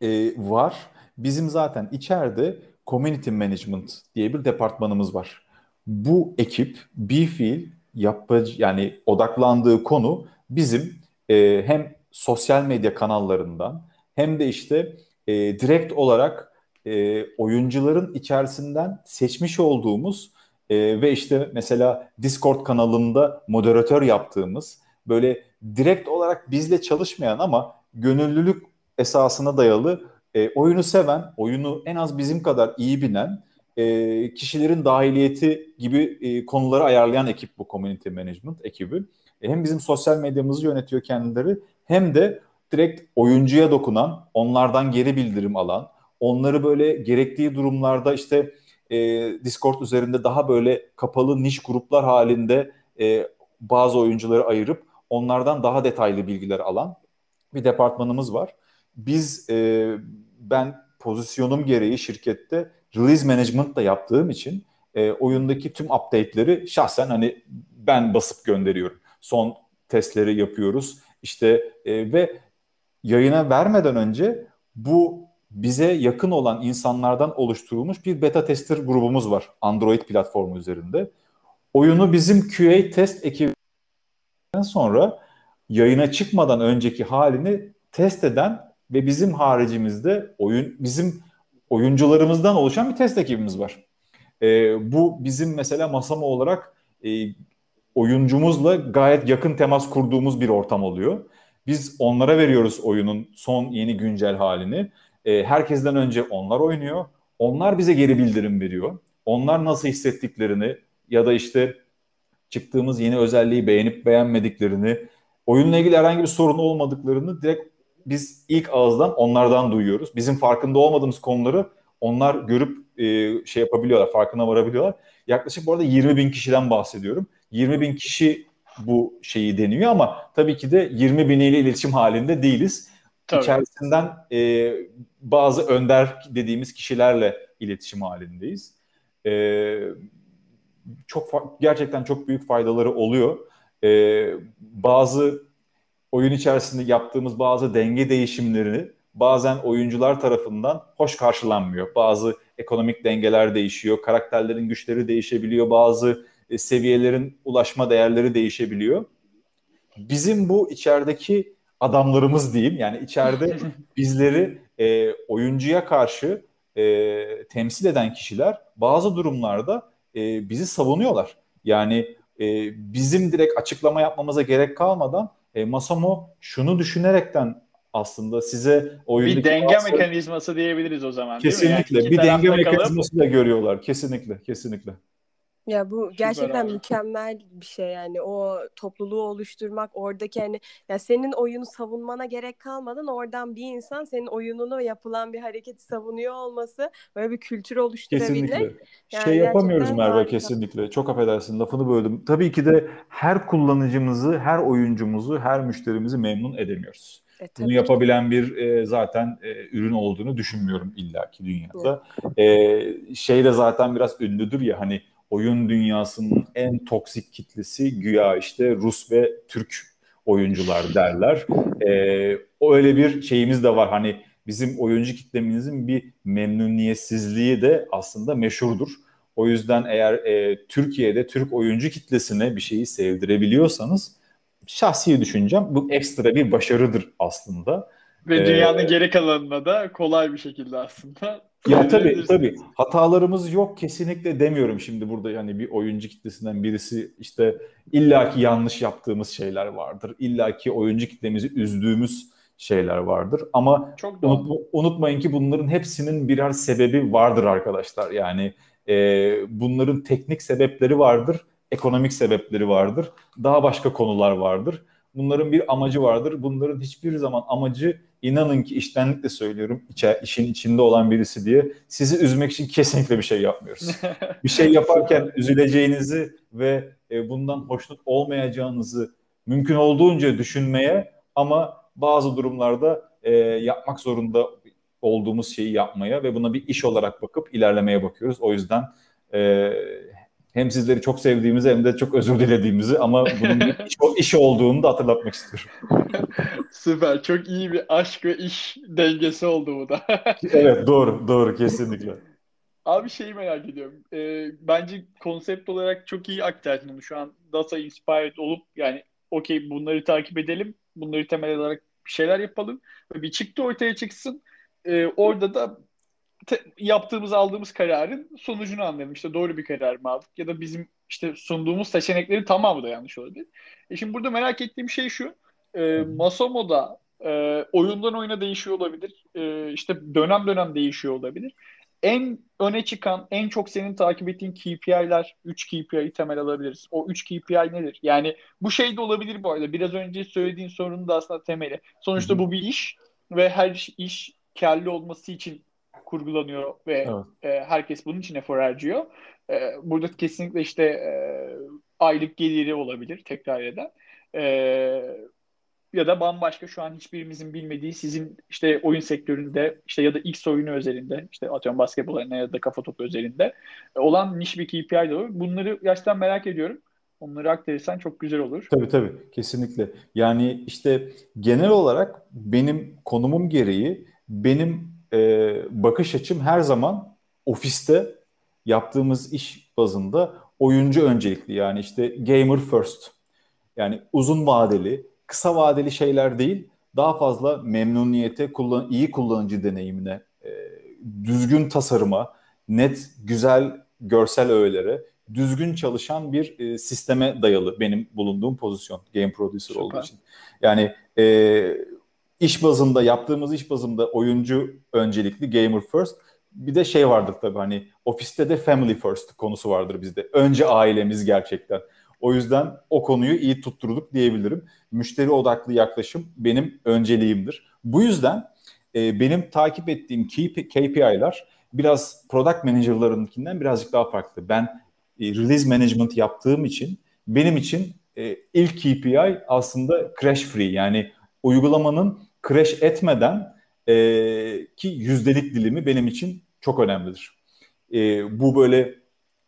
Ee, var. Bizim zaten içeride Community Management diye bir departmanımız var. Bu ekip bir fiil yapıcı yani odaklandığı konu bizim e, hem sosyal medya kanallarından hem de işte e, direkt olarak e, oyuncuların içerisinden seçmiş olduğumuz e, ve işte mesela Discord kanalında moderatör yaptığımız böyle direkt olarak bizle çalışmayan ama gönüllülük esasına dayalı e, oyunu seven, oyunu en az bizim kadar iyi bilen e, kişilerin dahiliyeti gibi e, konuları ayarlayan ekip bu Community Management ekibi. E, hem bizim sosyal medyamızı yönetiyor kendileri hem de direkt oyuncuya dokunan, onlardan geri bildirim alan, onları böyle gerektiği durumlarda işte e, Discord üzerinde daha böyle kapalı niş gruplar halinde e, bazı oyuncuları ayırıp onlardan daha detaylı bilgiler alan bir departmanımız var. Biz e, ben pozisyonum gereği şirkette release management da yaptığım için e, oyundaki tüm update'leri şahsen hani ben basıp gönderiyorum. Son testleri yapıyoruz. İşte e, ve yayına vermeden önce bu bize yakın olan insanlardan oluşturulmuş bir beta tester grubumuz var Android platformu üzerinde. Oyunu bizim QA test ekibinden sonra yayına çıkmadan önceki halini test eden ve bizim haricimizde oyun bizim oyuncularımızdan oluşan bir test ekibimiz var. E, bu bizim mesela Masama olarak e, oyuncumuzla gayet yakın temas kurduğumuz bir ortam oluyor. Biz onlara veriyoruz oyunun son yeni güncel halini. E, herkesten önce onlar oynuyor. Onlar bize geri bildirim veriyor. Onlar nasıl hissettiklerini ya da işte çıktığımız yeni özelliği beğenip beğenmediklerini, oyunla ilgili herhangi bir sorun olmadıklarını direkt biz ilk ağızdan onlardan duyuyoruz. Bizim farkında olmadığımız konuları onlar görüp e, şey yapabiliyorlar, farkına varabiliyorlar. Yaklaşık bu arada 20 bin kişiden bahsediyorum. 20 bin kişi bu şeyi deniyor ama tabii ki de 20 biniyle iletişim halinde değiliz. Tabii. İçerisinden e, bazı önder dediğimiz kişilerle iletişim halindeyiz. E, çok gerçekten çok büyük faydaları oluyor. E, bazı oyun içerisinde yaptığımız bazı denge değişimlerini bazen oyuncular tarafından hoş karşılanmıyor. Bazı ekonomik dengeler değişiyor, karakterlerin güçleri değişebiliyor, bazı e, seviyelerin ulaşma değerleri değişebiliyor. Bizim bu içerideki adamlarımız diyeyim yani içeride [LAUGHS] bizleri e, oyuncuya karşı e, temsil eden kişiler bazı durumlarda e, bizi savunuyorlar. Yani e, bizim direkt açıklama yapmamıza gerek kalmadan e, Masamo şunu düşünerekten aslında size oyundaki bir denge bazı... mekanizması diyebiliriz o zaman. Kesinlikle yani bir denge mekanizması kalıp... da görüyorlar. Kesinlikle, kesinlikle. Ya bu gerçekten Süper mükemmel bir şey yani o topluluğu oluşturmak oradaki hani ya senin oyunu savunmana gerek kalmadan oradan bir insan senin oyununu yapılan bir hareketi savunuyor olması böyle bir kültür oluşturabilir. Kesinlikle. Yani şey yapamıyoruz Merve harika. kesinlikle. Çok affedersin lafını böldüm. Tabii ki de her kullanıcımızı, her oyuncumuzu, her müşterimizi memnun edemiyoruz. E, Bunu yapabilen bir e, zaten e, ürün olduğunu düşünmüyorum illaki dünyada. E, şey de zaten biraz ünlüdür ya hani oyun dünyasının en toksik kitlesi güya işte Rus ve Türk oyuncular derler. Ee, öyle bir şeyimiz de var. Hani bizim oyuncu kitlemizin bir memnuniyetsizliği de aslında meşhurdur. O yüzden eğer e, Türkiye'de Türk oyuncu kitlesine bir şeyi sevdirebiliyorsanız şahsi düşüncem bu ekstra bir başarıdır aslında. Ve dünyanın ee, geri kalanına da kolay bir şekilde aslında ya tabii tabii hatalarımız yok kesinlikle demiyorum şimdi burada yani bir oyuncu kitlesinden birisi işte illaki yanlış yaptığımız şeyler vardır. illaki oyuncu kitlemizi üzdüğümüz şeyler vardır ama Çok unutma, unutmayın ki bunların hepsinin birer sebebi vardır arkadaşlar. Yani e, bunların teknik sebepleri vardır, ekonomik sebepleri vardır, daha başka konular vardır. Bunların bir amacı vardır. Bunların hiçbir zaman amacı inanın ki iştenlikle söylüyorum içe, işin içinde olan birisi diye sizi üzmek için kesinlikle bir şey yapmıyoruz. [LAUGHS] bir şey yaparken üzüleceğinizi ve e, bundan hoşnut olmayacağınızı mümkün olduğunca düşünmeye ama bazı durumlarda e, yapmak zorunda olduğumuz şeyi yapmaya ve buna bir iş olarak bakıp ilerlemeye bakıyoruz. O yüzden e, hem sizleri çok sevdiğimizi hem de çok özür dilediğimizi ama bunun bir iş, iş olduğunu da hatırlatmak istiyorum. [LAUGHS] Süper. Çok iyi bir aşk ve iş dengesi oldu bu da. evet doğru. Doğru kesinlikle. Abi şeyi merak ediyorum. Ee, bence konsept olarak çok iyi aktardın onu. Şu an data inspired olup yani okey bunları takip edelim. Bunları temel olarak bir şeyler yapalım. Ve bir çıktı ortaya çıksın. Ee, orada da te, yaptığımız aldığımız kararın sonucunu anlayalım. İşte doğru bir karar mı aldık ya da bizim işte sunduğumuz seçeneklerin tamamı da yanlış olabilir. E şimdi burada merak ettiğim şey şu. E, Masomo'da e, oyundan oyuna değişiyor olabilir. E, işte dönem dönem değişiyor olabilir. En öne çıkan, en çok senin takip ettiğin KPI'ler, 3 KPI'yi temel alabiliriz. O 3 KPI nedir? Yani bu şey de olabilir bu arada. Biraz önce söylediğin sorunun da aslında temeli. Sonuçta bu bir iş ve her iş karlı olması için kurgulanıyor ve evet. e, herkes bunun için efor harcıyor. E, burada kesinlikle işte e, aylık geliri olabilir tekrar eden. E, ya da bambaşka şu an hiçbirimizin bilmediği sizin işte oyun sektöründe işte ya da X oyunu özelinde işte atıyorum basketbol ya da kafa topu özelinde olan niş bir KPI de olur. Bunları gerçekten merak ediyorum. Onları aktarırsan çok güzel olur. Tabii tabii kesinlikle. Yani işte genel olarak benim konumum gereği benim e, bakış açım her zaman ofiste yaptığımız iş bazında oyuncu öncelikli yani işte gamer first. Yani uzun vadeli, kısa vadeli şeyler değil, daha fazla memnuniyete, kullan iyi kullanıcı deneyimine, e, düzgün tasarıma, net, güzel görsel öğelere, düzgün çalışan bir e, sisteme dayalı benim bulunduğum pozisyon game producer Süper. olduğu için. Yani e, iş bazında yaptığımız iş bazında oyuncu öncelikli gamer first bir de şey vardır tabii hani ofiste de family first konusu vardır bizde. Önce ailemiz gerçekten. O yüzden o konuyu iyi tutturduk diyebilirim. Müşteri odaklı yaklaşım benim önceliğimdir. Bu yüzden e, benim takip ettiğim KPI'ler biraz product manager'larınkinden birazcık daha farklı. Ben e, release management yaptığım için benim için e, ilk KPI aslında crash free yani uygulamanın crash etmeden e, ki yüzdelik dilimi benim için çok önemlidir. E, bu böyle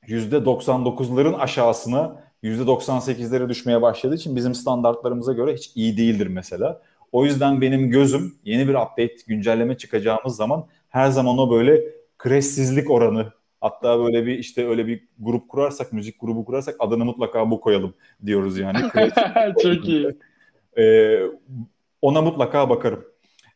yüzde 99'ların aşağısına yüzde 98'lere düşmeye başladığı için bizim standartlarımıza göre hiç iyi değildir mesela. O yüzden benim gözüm yeni bir update, güncelleme çıkacağımız zaman her zaman o böyle crashsizlik oranı hatta böyle bir işte öyle bir grup kurarsak, müzik grubu kurarsak adını mutlaka bu koyalım diyoruz yani. [LAUGHS] Çok iyi. Ee, ona mutlaka bakarım.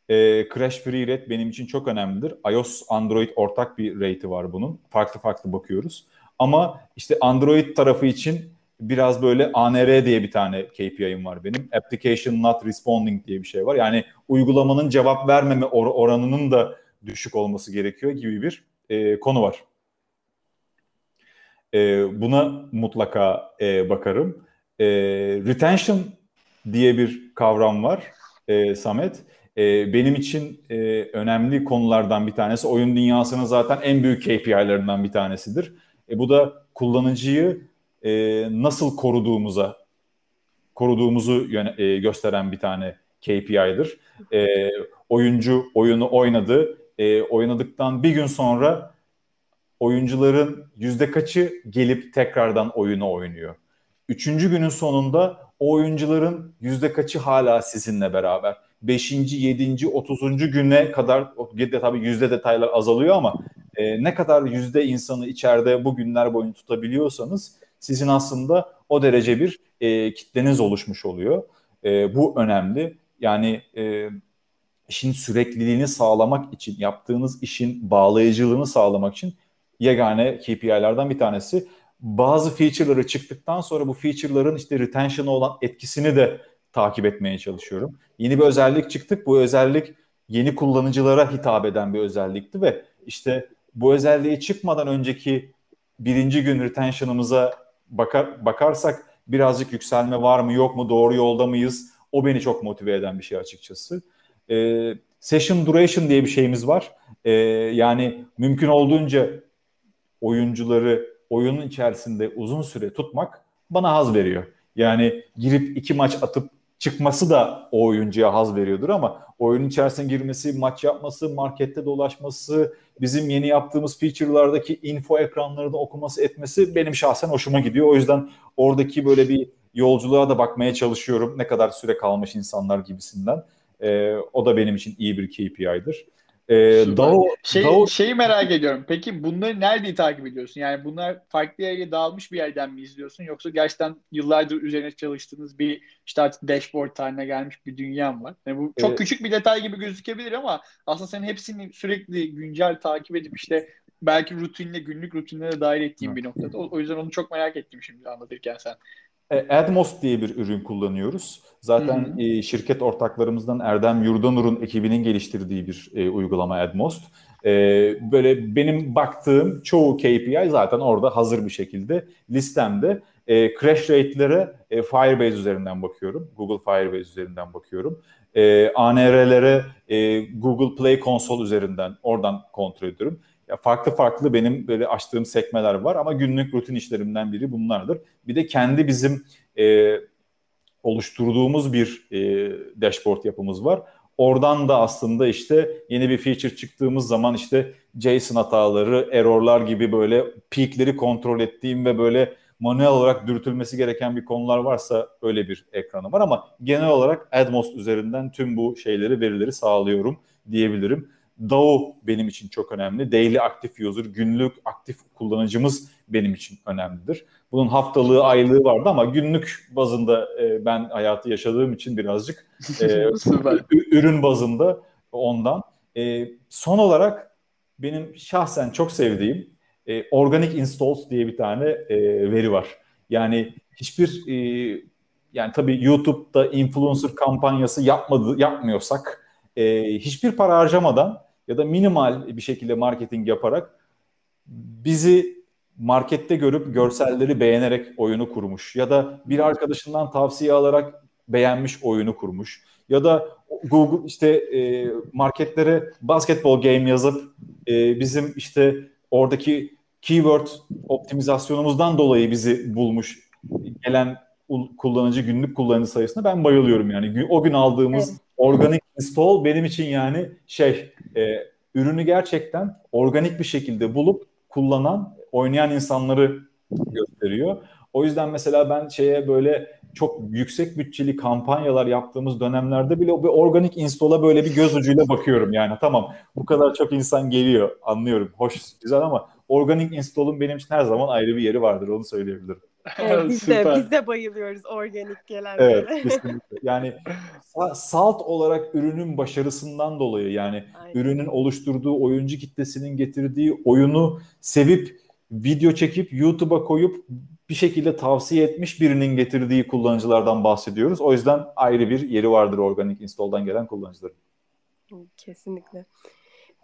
Ee, Crash Free Rate benim için çok önemlidir. iOS, Android ortak bir rate'i var bunun. Farklı farklı bakıyoruz. Ama işte Android tarafı için biraz böyle ANR diye bir tane KPI'm var benim. Application Not Responding diye bir şey var. Yani uygulamanın cevap vermeme or- oranının da düşük olması gerekiyor gibi bir e, konu var. E, buna mutlaka e, bakarım. E, retention diye bir kavram var e, Samet. E, benim için e, önemli konulardan bir tanesi. Oyun dünyasının zaten en büyük KPI'lerinden bir tanesidir. E, bu da kullanıcıyı e, nasıl koruduğumuza koruduğumuzu yöne, e, gösteren bir tane KPI'dir. E, oyuncu oyunu oynadı. E, oynadıktan bir gün sonra oyuncuların yüzde kaçı gelip tekrardan oyunu oynuyor. Üçüncü günün sonunda o oyuncuların yüzde kaçı hala sizinle beraber. Beşinci, yedinci, otuzuncu güne kadar de tabii yüzde detaylar azalıyor ama e, ne kadar yüzde insanı içeride bu günler boyunca tutabiliyorsanız sizin aslında o derece bir e, kitleniz oluşmuş oluyor. E, bu önemli. Yani e, işin sürekliliğini sağlamak için, yaptığınız işin bağlayıcılığını sağlamak için yegane KPI'lerden bir tanesi. Bazı feature'ları çıktıktan sonra bu feature'ların işte retention'a olan etkisini de takip etmeye çalışıyorum. Yeni bir özellik çıktık. Bu özellik yeni kullanıcılara hitap eden bir özellikti ve işte bu özelliği çıkmadan önceki birinci gün retention'ımıza bakar, bakarsak birazcık yükselme var mı yok mu doğru yolda mıyız? O beni çok motive eden bir şey açıkçası. Ee, session duration diye bir şeyimiz var. Ee, yani mümkün olduğunca oyuncuları oyunun içerisinde uzun süre tutmak bana haz veriyor. Yani girip iki maç atıp çıkması da o oyuncuya haz veriyordur ama oyunun içerisine girmesi, maç yapması, markette dolaşması, bizim yeni yaptığımız feature'lardaki info ekranlarını okuması etmesi benim şahsen hoşuma gidiyor. O yüzden oradaki böyle bir yolculuğa da bakmaya çalışıyorum. Ne kadar süre kalmış insanlar gibisinden. Ee, o da benim için iyi bir KPI'dir. Ee, DAO, şey, DAO... Şeyi merak ediyorum. Peki bunları nerede takip ediyorsun? Yani bunlar farklı yere dağılmış bir yerden mi izliyorsun? Yoksa gerçekten yıllardır üzerine çalıştığınız bir işte artık dashboard haline gelmiş bir dünya mı var? Yani bu çok evet. küçük bir detay gibi gözükebilir ama aslında senin hepsini sürekli güncel takip edip işte belki rutinle günlük rutinlere dahil ettiğim bir noktada. O, o yüzden onu çok merak ettim şimdi anlatırken sen. E, Admos diye bir ürün kullanıyoruz. Zaten e, şirket ortaklarımızdan Erdem Yurdanur'un ekibinin geliştirdiği bir e, uygulama Admos. E, böyle benim baktığım çoğu KPI zaten orada hazır bir şekilde listemde. E, crash rate'lere e, Firebase üzerinden bakıyorum. Google Firebase üzerinden bakıyorum. E, ANR'lere e, Google Play Console üzerinden oradan kontrol ediyorum. Ya farklı farklı benim böyle açtığım sekmeler var ama günlük rutin işlerimden biri bunlardır. Bir de kendi bizim e, oluşturduğumuz bir e, dashboard yapımız var. Oradan da aslında işte yeni bir feature çıktığımız zaman işte JSON hataları, errorlar gibi böyle peakleri kontrol ettiğim ve böyle manuel olarak dürtülmesi gereken bir konular varsa öyle bir ekranım var ama genel olarak Admos üzerinden tüm bu şeyleri, verileri sağlıyorum diyebilirim. DAO benim için çok önemli. Daily Active User, günlük aktif kullanıcımız benim için önemlidir. Bunun haftalığı, aylığı vardı ama günlük bazında e, ben hayatı yaşadığım için birazcık e, [LAUGHS] ürün bazında ondan. E, son olarak benim şahsen çok sevdiğim e, Organic Installs diye bir tane e, veri var. Yani hiçbir e, yani tabii YouTube'da influencer kampanyası yapmadı yapmıyorsak e, hiçbir para harcamadan ya da minimal bir şekilde marketing yaparak bizi markette görüp görselleri beğenerek oyunu kurmuş ya da bir arkadaşından tavsiye alarak beğenmiş oyunu kurmuş ya da Google işte e, marketlere basketbol game yazıp e, bizim işte oradaki keyword optimizasyonumuzdan dolayı bizi bulmuş gelen kullanıcı günlük kullanıcı sayısına ben bayılıyorum yani. O gün aldığımız evet. organik install benim için yani şey e, ürünü gerçekten organik bir şekilde bulup kullanan, oynayan insanları gösteriyor. O yüzden mesela ben şeye böyle çok yüksek bütçeli kampanyalar yaptığımız dönemlerde bile bir organik install'a böyle bir göz ucuyla bakıyorum yani. Tamam bu kadar çok insan geliyor anlıyorum. Hoş güzel ama organik install'un benim için her zaman ayrı bir yeri vardır onu söyleyebilirim. [LAUGHS] Evet, biz de biz de bayılıyoruz organik gelenlere. Evet, kesinlikle. Yani [LAUGHS] salt olarak ürünün başarısından dolayı yani Aynen. ürünün oluşturduğu oyuncu kitlesinin getirdiği oyunu sevip video çekip YouTube'a koyup bir şekilde tavsiye etmiş birinin getirdiği kullanıcılardan bahsediyoruz. O yüzden ayrı bir yeri vardır organik install'dan gelen kullanıcıların. Kesinlikle.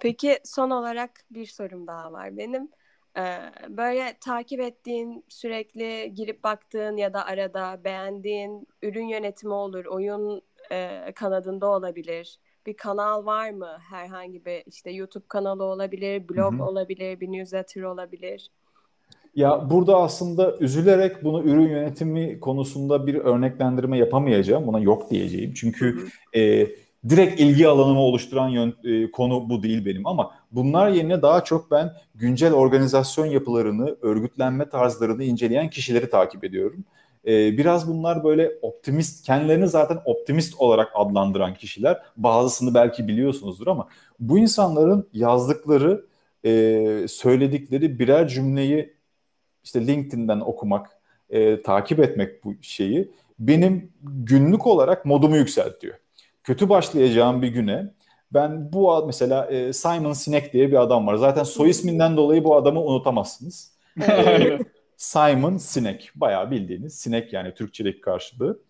Peki son olarak bir sorum daha var benim. Ee, böyle takip ettiğin, sürekli girip baktığın ya da arada beğendiğin ürün yönetimi olur, oyun e, kanadında olabilir. Bir kanal var mı? Herhangi bir işte YouTube kanalı olabilir, blog Hı-hı. olabilir, bir newsletter olabilir. Ya burada aslında üzülerek bunu ürün yönetimi konusunda bir örneklendirme yapamayacağım. Buna yok diyeceğim. Çünkü e, direkt ilgi alanımı oluşturan yön, e, konu bu değil benim ama bunlar yerine daha çok ben güncel organizasyon yapılarını, örgütlenme tarzlarını inceleyen kişileri takip ediyorum. E, biraz bunlar böyle optimist, kendilerini zaten optimist olarak adlandıran kişiler. Bazısını belki biliyorsunuzdur ama bu insanların yazdıkları, e, söyledikleri birer cümleyi işte LinkedIn'den okumak, e, takip etmek bu şeyi benim günlük olarak modumu yükseltiyor kötü başlayacağım bir güne ben bu mesela e, Simon Sinek diye bir adam var. Zaten soy isminden dolayı bu adamı unutamazsınız. e, Simon Sinek. Bayağı bildiğiniz Sinek yani Türkçedeki karşılığı.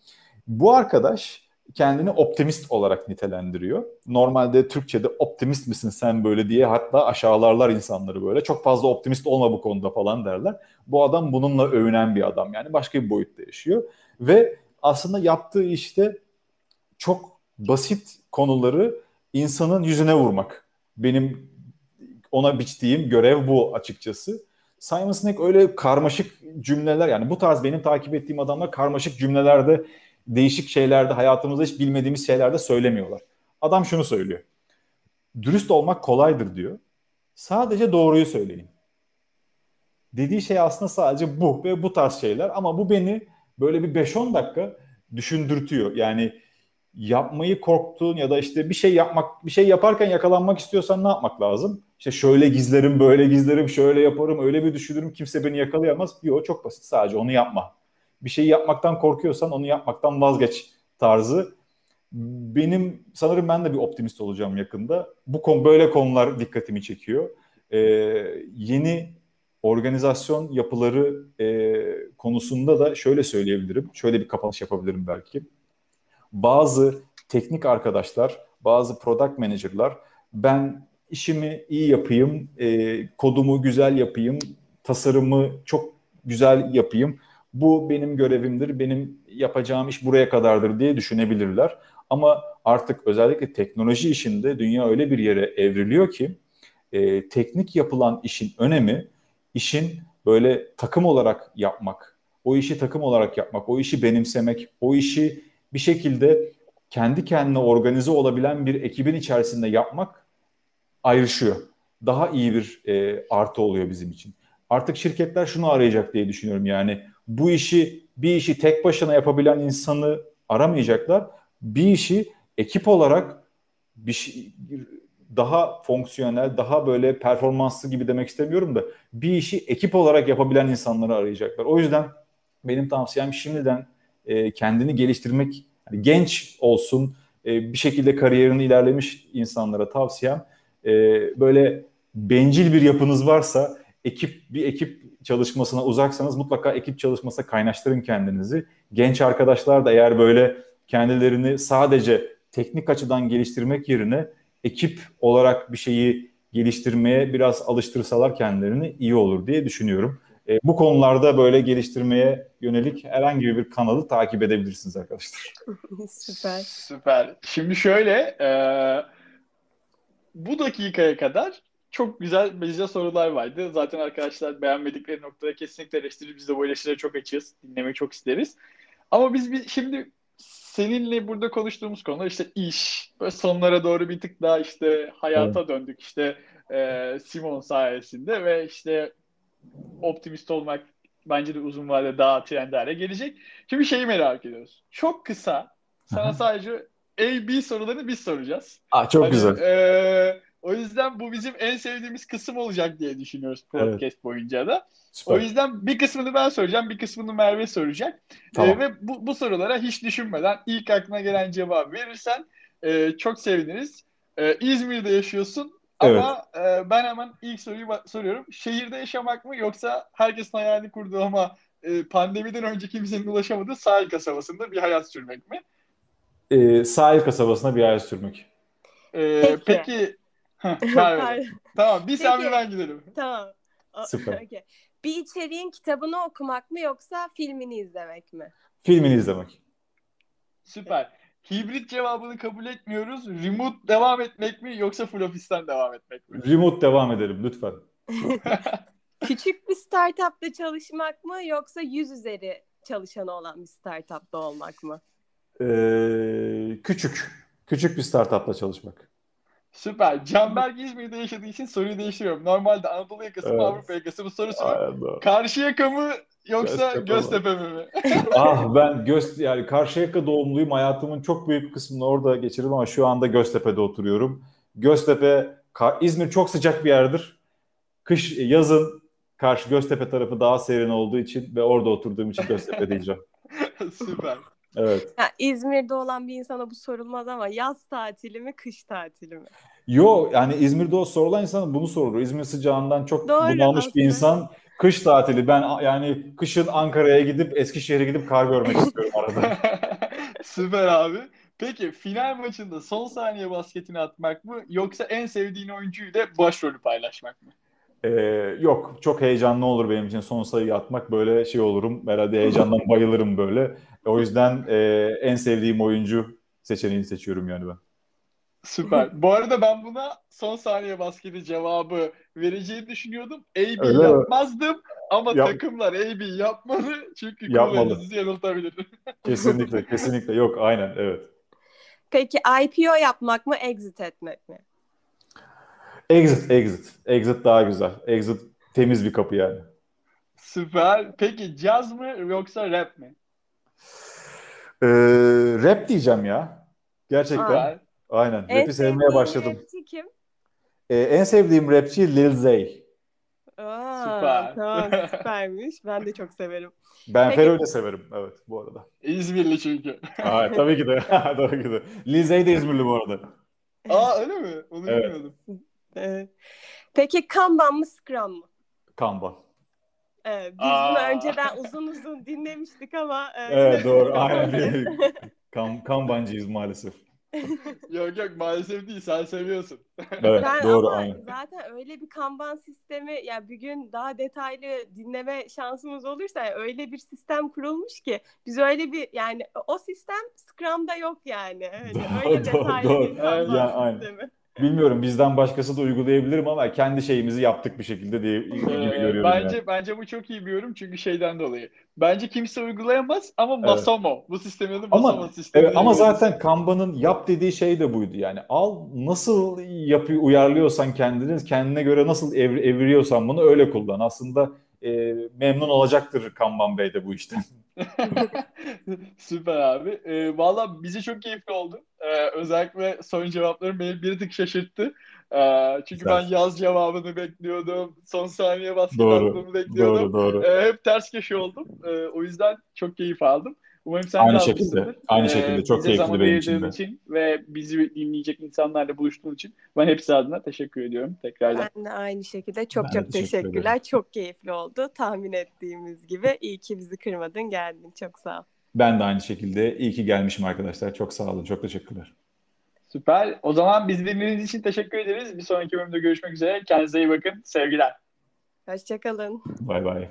Bu arkadaş kendini optimist olarak nitelendiriyor. Normalde Türkçe'de optimist misin sen böyle diye hatta aşağılarlar insanları böyle. Çok fazla optimist olma bu konuda falan derler. Bu adam bununla övünen bir adam yani başka bir boyutta yaşıyor. Ve aslında yaptığı işte çok basit konuları insanın yüzüne vurmak. Benim ona biçtiğim görev bu açıkçası. Simon Sinek öyle karmaşık cümleler yani bu tarz benim takip ettiğim adamlar karmaşık cümlelerde değişik şeylerde hayatımızda hiç bilmediğimiz şeylerde söylemiyorlar. Adam şunu söylüyor. Dürüst olmak kolaydır diyor. Sadece doğruyu söyleyin. Dediği şey aslında sadece bu ve bu tarz şeyler ama bu beni böyle bir 5-10 dakika düşündürtüyor. Yani yapmayı korktuğun ya da işte bir şey yapmak bir şey yaparken yakalanmak istiyorsan ne yapmak lazım? İşte şöyle gizlerim, böyle gizlerim, şöyle yaparım, öyle bir düşünürüm kimse beni yakalayamaz. Yok çok basit sadece onu yapma. Bir şeyi yapmaktan korkuyorsan onu yapmaktan vazgeç tarzı. Benim sanırım ben de bir optimist olacağım yakında. Bu konu böyle konular dikkatimi çekiyor. Ee, yeni organizasyon yapıları e, konusunda da şöyle söyleyebilirim. Şöyle bir kapanış yapabilirim belki bazı teknik arkadaşlar, bazı product manager'lar ben işimi iyi yapayım, e, kodumu güzel yapayım, tasarımı çok güzel yapayım. Bu benim görevimdir, benim yapacağım iş buraya kadardır diye düşünebilirler. Ama artık özellikle teknoloji işinde dünya öyle bir yere evriliyor ki e, teknik yapılan işin önemi işin böyle takım olarak yapmak, o işi takım olarak yapmak, o işi benimsemek, o işi bir şekilde kendi kendine organize olabilen bir ekibin içerisinde yapmak ayrışıyor. Daha iyi bir e, artı oluyor bizim için. Artık şirketler şunu arayacak diye düşünüyorum yani bu işi bir işi tek başına yapabilen insanı aramayacaklar. Bir işi ekip olarak bir şey, daha fonksiyonel, daha böyle performanslı gibi demek istemiyorum da bir işi ekip olarak yapabilen insanları arayacaklar. O yüzden benim tavsiyem şimdiden e, kendini geliştirmek yani genç olsun e, bir şekilde kariyerini ilerlemiş insanlara tavsiyem e, böyle bencil bir yapınız varsa ekip bir ekip çalışmasına uzaksanız mutlaka ekip çalışmasına kaynaştırın kendinizi. Genç arkadaşlar da eğer böyle kendilerini sadece teknik açıdan geliştirmek yerine ekip olarak bir şeyi geliştirmeye biraz alıştırsalar kendilerini iyi olur diye düşünüyorum. E, bu konularda böyle geliştirmeye yönelik herhangi bir kanalı takip edebilirsiniz arkadaşlar. [LAUGHS] Süper. Süper. Şimdi şöyle e, bu dakikaya kadar çok güzel bize sorular vardı. Zaten arkadaşlar beğenmedikleri noktada kesinlikle eleştirir. Biz de bu eleştirileri çok açığız. Dinlemeyi çok isteriz. Ama biz bir, şimdi seninle burada konuştuğumuz konu işte iş. Böyle sonlara doğru bir tık daha işte hayata evet. döndük. İşte e, Simon sayesinde ve işte optimist olmak bence de uzun vadede daha trend hale gelecek. Şimdi şeyi merak ediyoruz. Çok kısa sana sadece A, B sorularını biz soracağız. Aa, çok hani, güzel. E, o yüzden bu bizim en sevdiğimiz kısım olacak diye düşünüyoruz podcast evet. boyunca da. Süper. O yüzden bir kısmını ben soracağım, bir kısmını Merve soracak. Tamam. Ee, ve bu, bu sorulara hiç düşünmeden ilk aklına gelen cevabı verirsen e, çok seviniriz. E, İzmir'de yaşıyorsun evet. ama e, ben hemen ilk soruyu soruyorum. Şehirde yaşamak mı yoksa herkesin hayalini kurduğu ama e, pandemiden önce kimsenin ulaşamadığı sahil kasabasında bir hayat sürmek mi? E, sahil kasabasında bir hayat sürmek. E, peki. peki [LAUGHS] tamam bir sen bir ben gidelim. Tamam. Süper. [LAUGHS] okay. Bir içeriğin kitabını okumak mı yoksa filmini izlemek mi? Filmini izlemek. Süper. Hibrit cevabını kabul etmiyoruz. Remote devam etmek mi yoksa full office'ten devam etmek mi? Remote devam edelim lütfen. [LAUGHS] Küçük bir startupta çalışmak mı yoksa yüz üzeri çalışanı olan bir startupta olmak mı? Ee, küçük. Küçük bir startupta çalışmak. Süper. Canberk İzmir'de yaşadığı için soruyu değiştiriyorum. Normalde Anadolu yakası mı evet. Avrupa yakası mı sorusu var. Karşıyaka mı yoksa Göztepe, Göztepe mi? [LAUGHS] ah ben Göz yani Karşıyaka doğumluyum. Hayatımın çok büyük kısmını orada geçirdim ama şu anda Göztepe'de oturuyorum. Göztepe İzmir çok sıcak bir yerdir. Kış yazın karşı Göztepe tarafı daha serin olduğu için ve orada oturduğum için Göztepe [LAUGHS] diyeceğim. Süper. Evet. Ya, İzmir'de olan bir insana bu sorulmaz ama yaz tatili mi, kış tatili mi? Yo yani İzmir'de o sorulan insana bunu sorulur. İzmir sıcağından çok Doğru, bunalmış aslında. bir insan kış tatili. Ben yani kışın Ankara'ya gidip Eskişehir'e gidip kar görmek [LAUGHS] istiyorum arada. [LAUGHS] Süper abi. Peki final maçında son saniye basketini atmak mı yoksa en sevdiğin oyuncuyla başrolü paylaşmak mı? Ee, yok çok heyecanlı olur benim için son sayıyı atmak böyle şey olurum herhalde heyecandan bayılırım böyle o yüzden e, en sevdiğim oyuncu seçeneğini seçiyorum yani ben. Süper. Bu arada ben buna son saniye basketi cevabı vereceğini düşünüyordum. AB Öyle yapmazdım mi? ama Yap. takımlar AB yapmalı çünkü Yapmalı. sizi yanıltabilir. kesinlikle, kesinlikle. Yok, aynen, evet. Peki IPO yapmak mı, exit etmek mi? Exit, exit. Exit daha güzel. Exit temiz bir kapı yani. Süper. Peki caz mı yoksa rap mi? Ee, rap diyeceğim ya. Gerçekten. Aa. Aynen. En Rap'i sevmeye başladım. rapçi kim? Ee, en sevdiğim rapçi Lil Zay. Aa, Süper. Tamam [LAUGHS] süpermiş. Ben de çok severim. Ben Peki. Fero'yu da severim. Evet bu arada. İzmirli çünkü. Aa, [LAUGHS] tabii ki de. [LAUGHS] tabii ki de. Lil Zay de İzmirli bu arada. Aa öyle mi? Onu evet. bilmiyordum. Evet. Peki Kanban mı Scrum mı? Kanban. Evet, biz Aa. bunu önceden uzun uzun dinlemiştik ama. E... Evet doğru. Aynen. kan, kanbancıyız maalesef. [LAUGHS] yok yok maalesef değil sen seviyorsun. Evet ben doğru ama aynen. Zaten öyle bir kanban sistemi ya yani bir gün daha detaylı dinleme şansımız olursa yani öyle bir sistem kurulmuş ki biz öyle bir yani o sistem Scrum'da yok yani. [LAUGHS] Öyle, öyle detaylı doğru. bir kanban ya, sistemi. Aynen. Bilmiyorum bizden başkası da uygulayabilirim ama kendi şeyimizi yaptık bir şekilde diye gibi ee, görüyorum. Bence yani. bence bu çok iyi bir yorum çünkü şeyden dolayı. Bence kimse uygulayamaz ama Masomo evet. bu sistemin adı Masomo ama, sistemi. Evet, ama zaten Kanban'ın yap dediği şey de buydu yani. Al nasıl yapıyor uyarlıyorsan kendini kendine göre nasıl ev, eviriyorsan bunu öyle kullan. Aslında e, memnun olacaktır Kanban Bey de bu işten. [LAUGHS] Süper abi. E, Valla bize çok keyifli oldu. E, özellikle son cevapların beni bir tık şaşırttı. E, çünkü Güzel. ben yaz cevabını bekliyordum. Son saniye baskı bekliyordum. Doğru, doğru. E, hep ters köşe oldum. E, o yüzden çok keyif aldım. Umarım sen aynı şekilde. Aynı ee, şekilde. Çok keyifli benim için de. için ve bizi dinleyecek insanlarla buluştuğun için ben hepsi adına teşekkür ediyorum tekrardan. Ben de aynı şekilde çok ben çok teşekkür teşekkürler. Ederim. Çok keyifli oldu. Tahmin ettiğimiz gibi. İyi ki bizi kırmadın geldin. Çok sağ ol. Ben de aynı şekilde. İyi ki gelmişim arkadaşlar. Çok sağ olun. Çok teşekkürler. Süper. O zaman biz dinlediğiniz için teşekkür ederiz. Bir sonraki bölümde görüşmek üzere. Kendinize iyi bakın. Sevgiler. Hoşçakalın. Bay bay.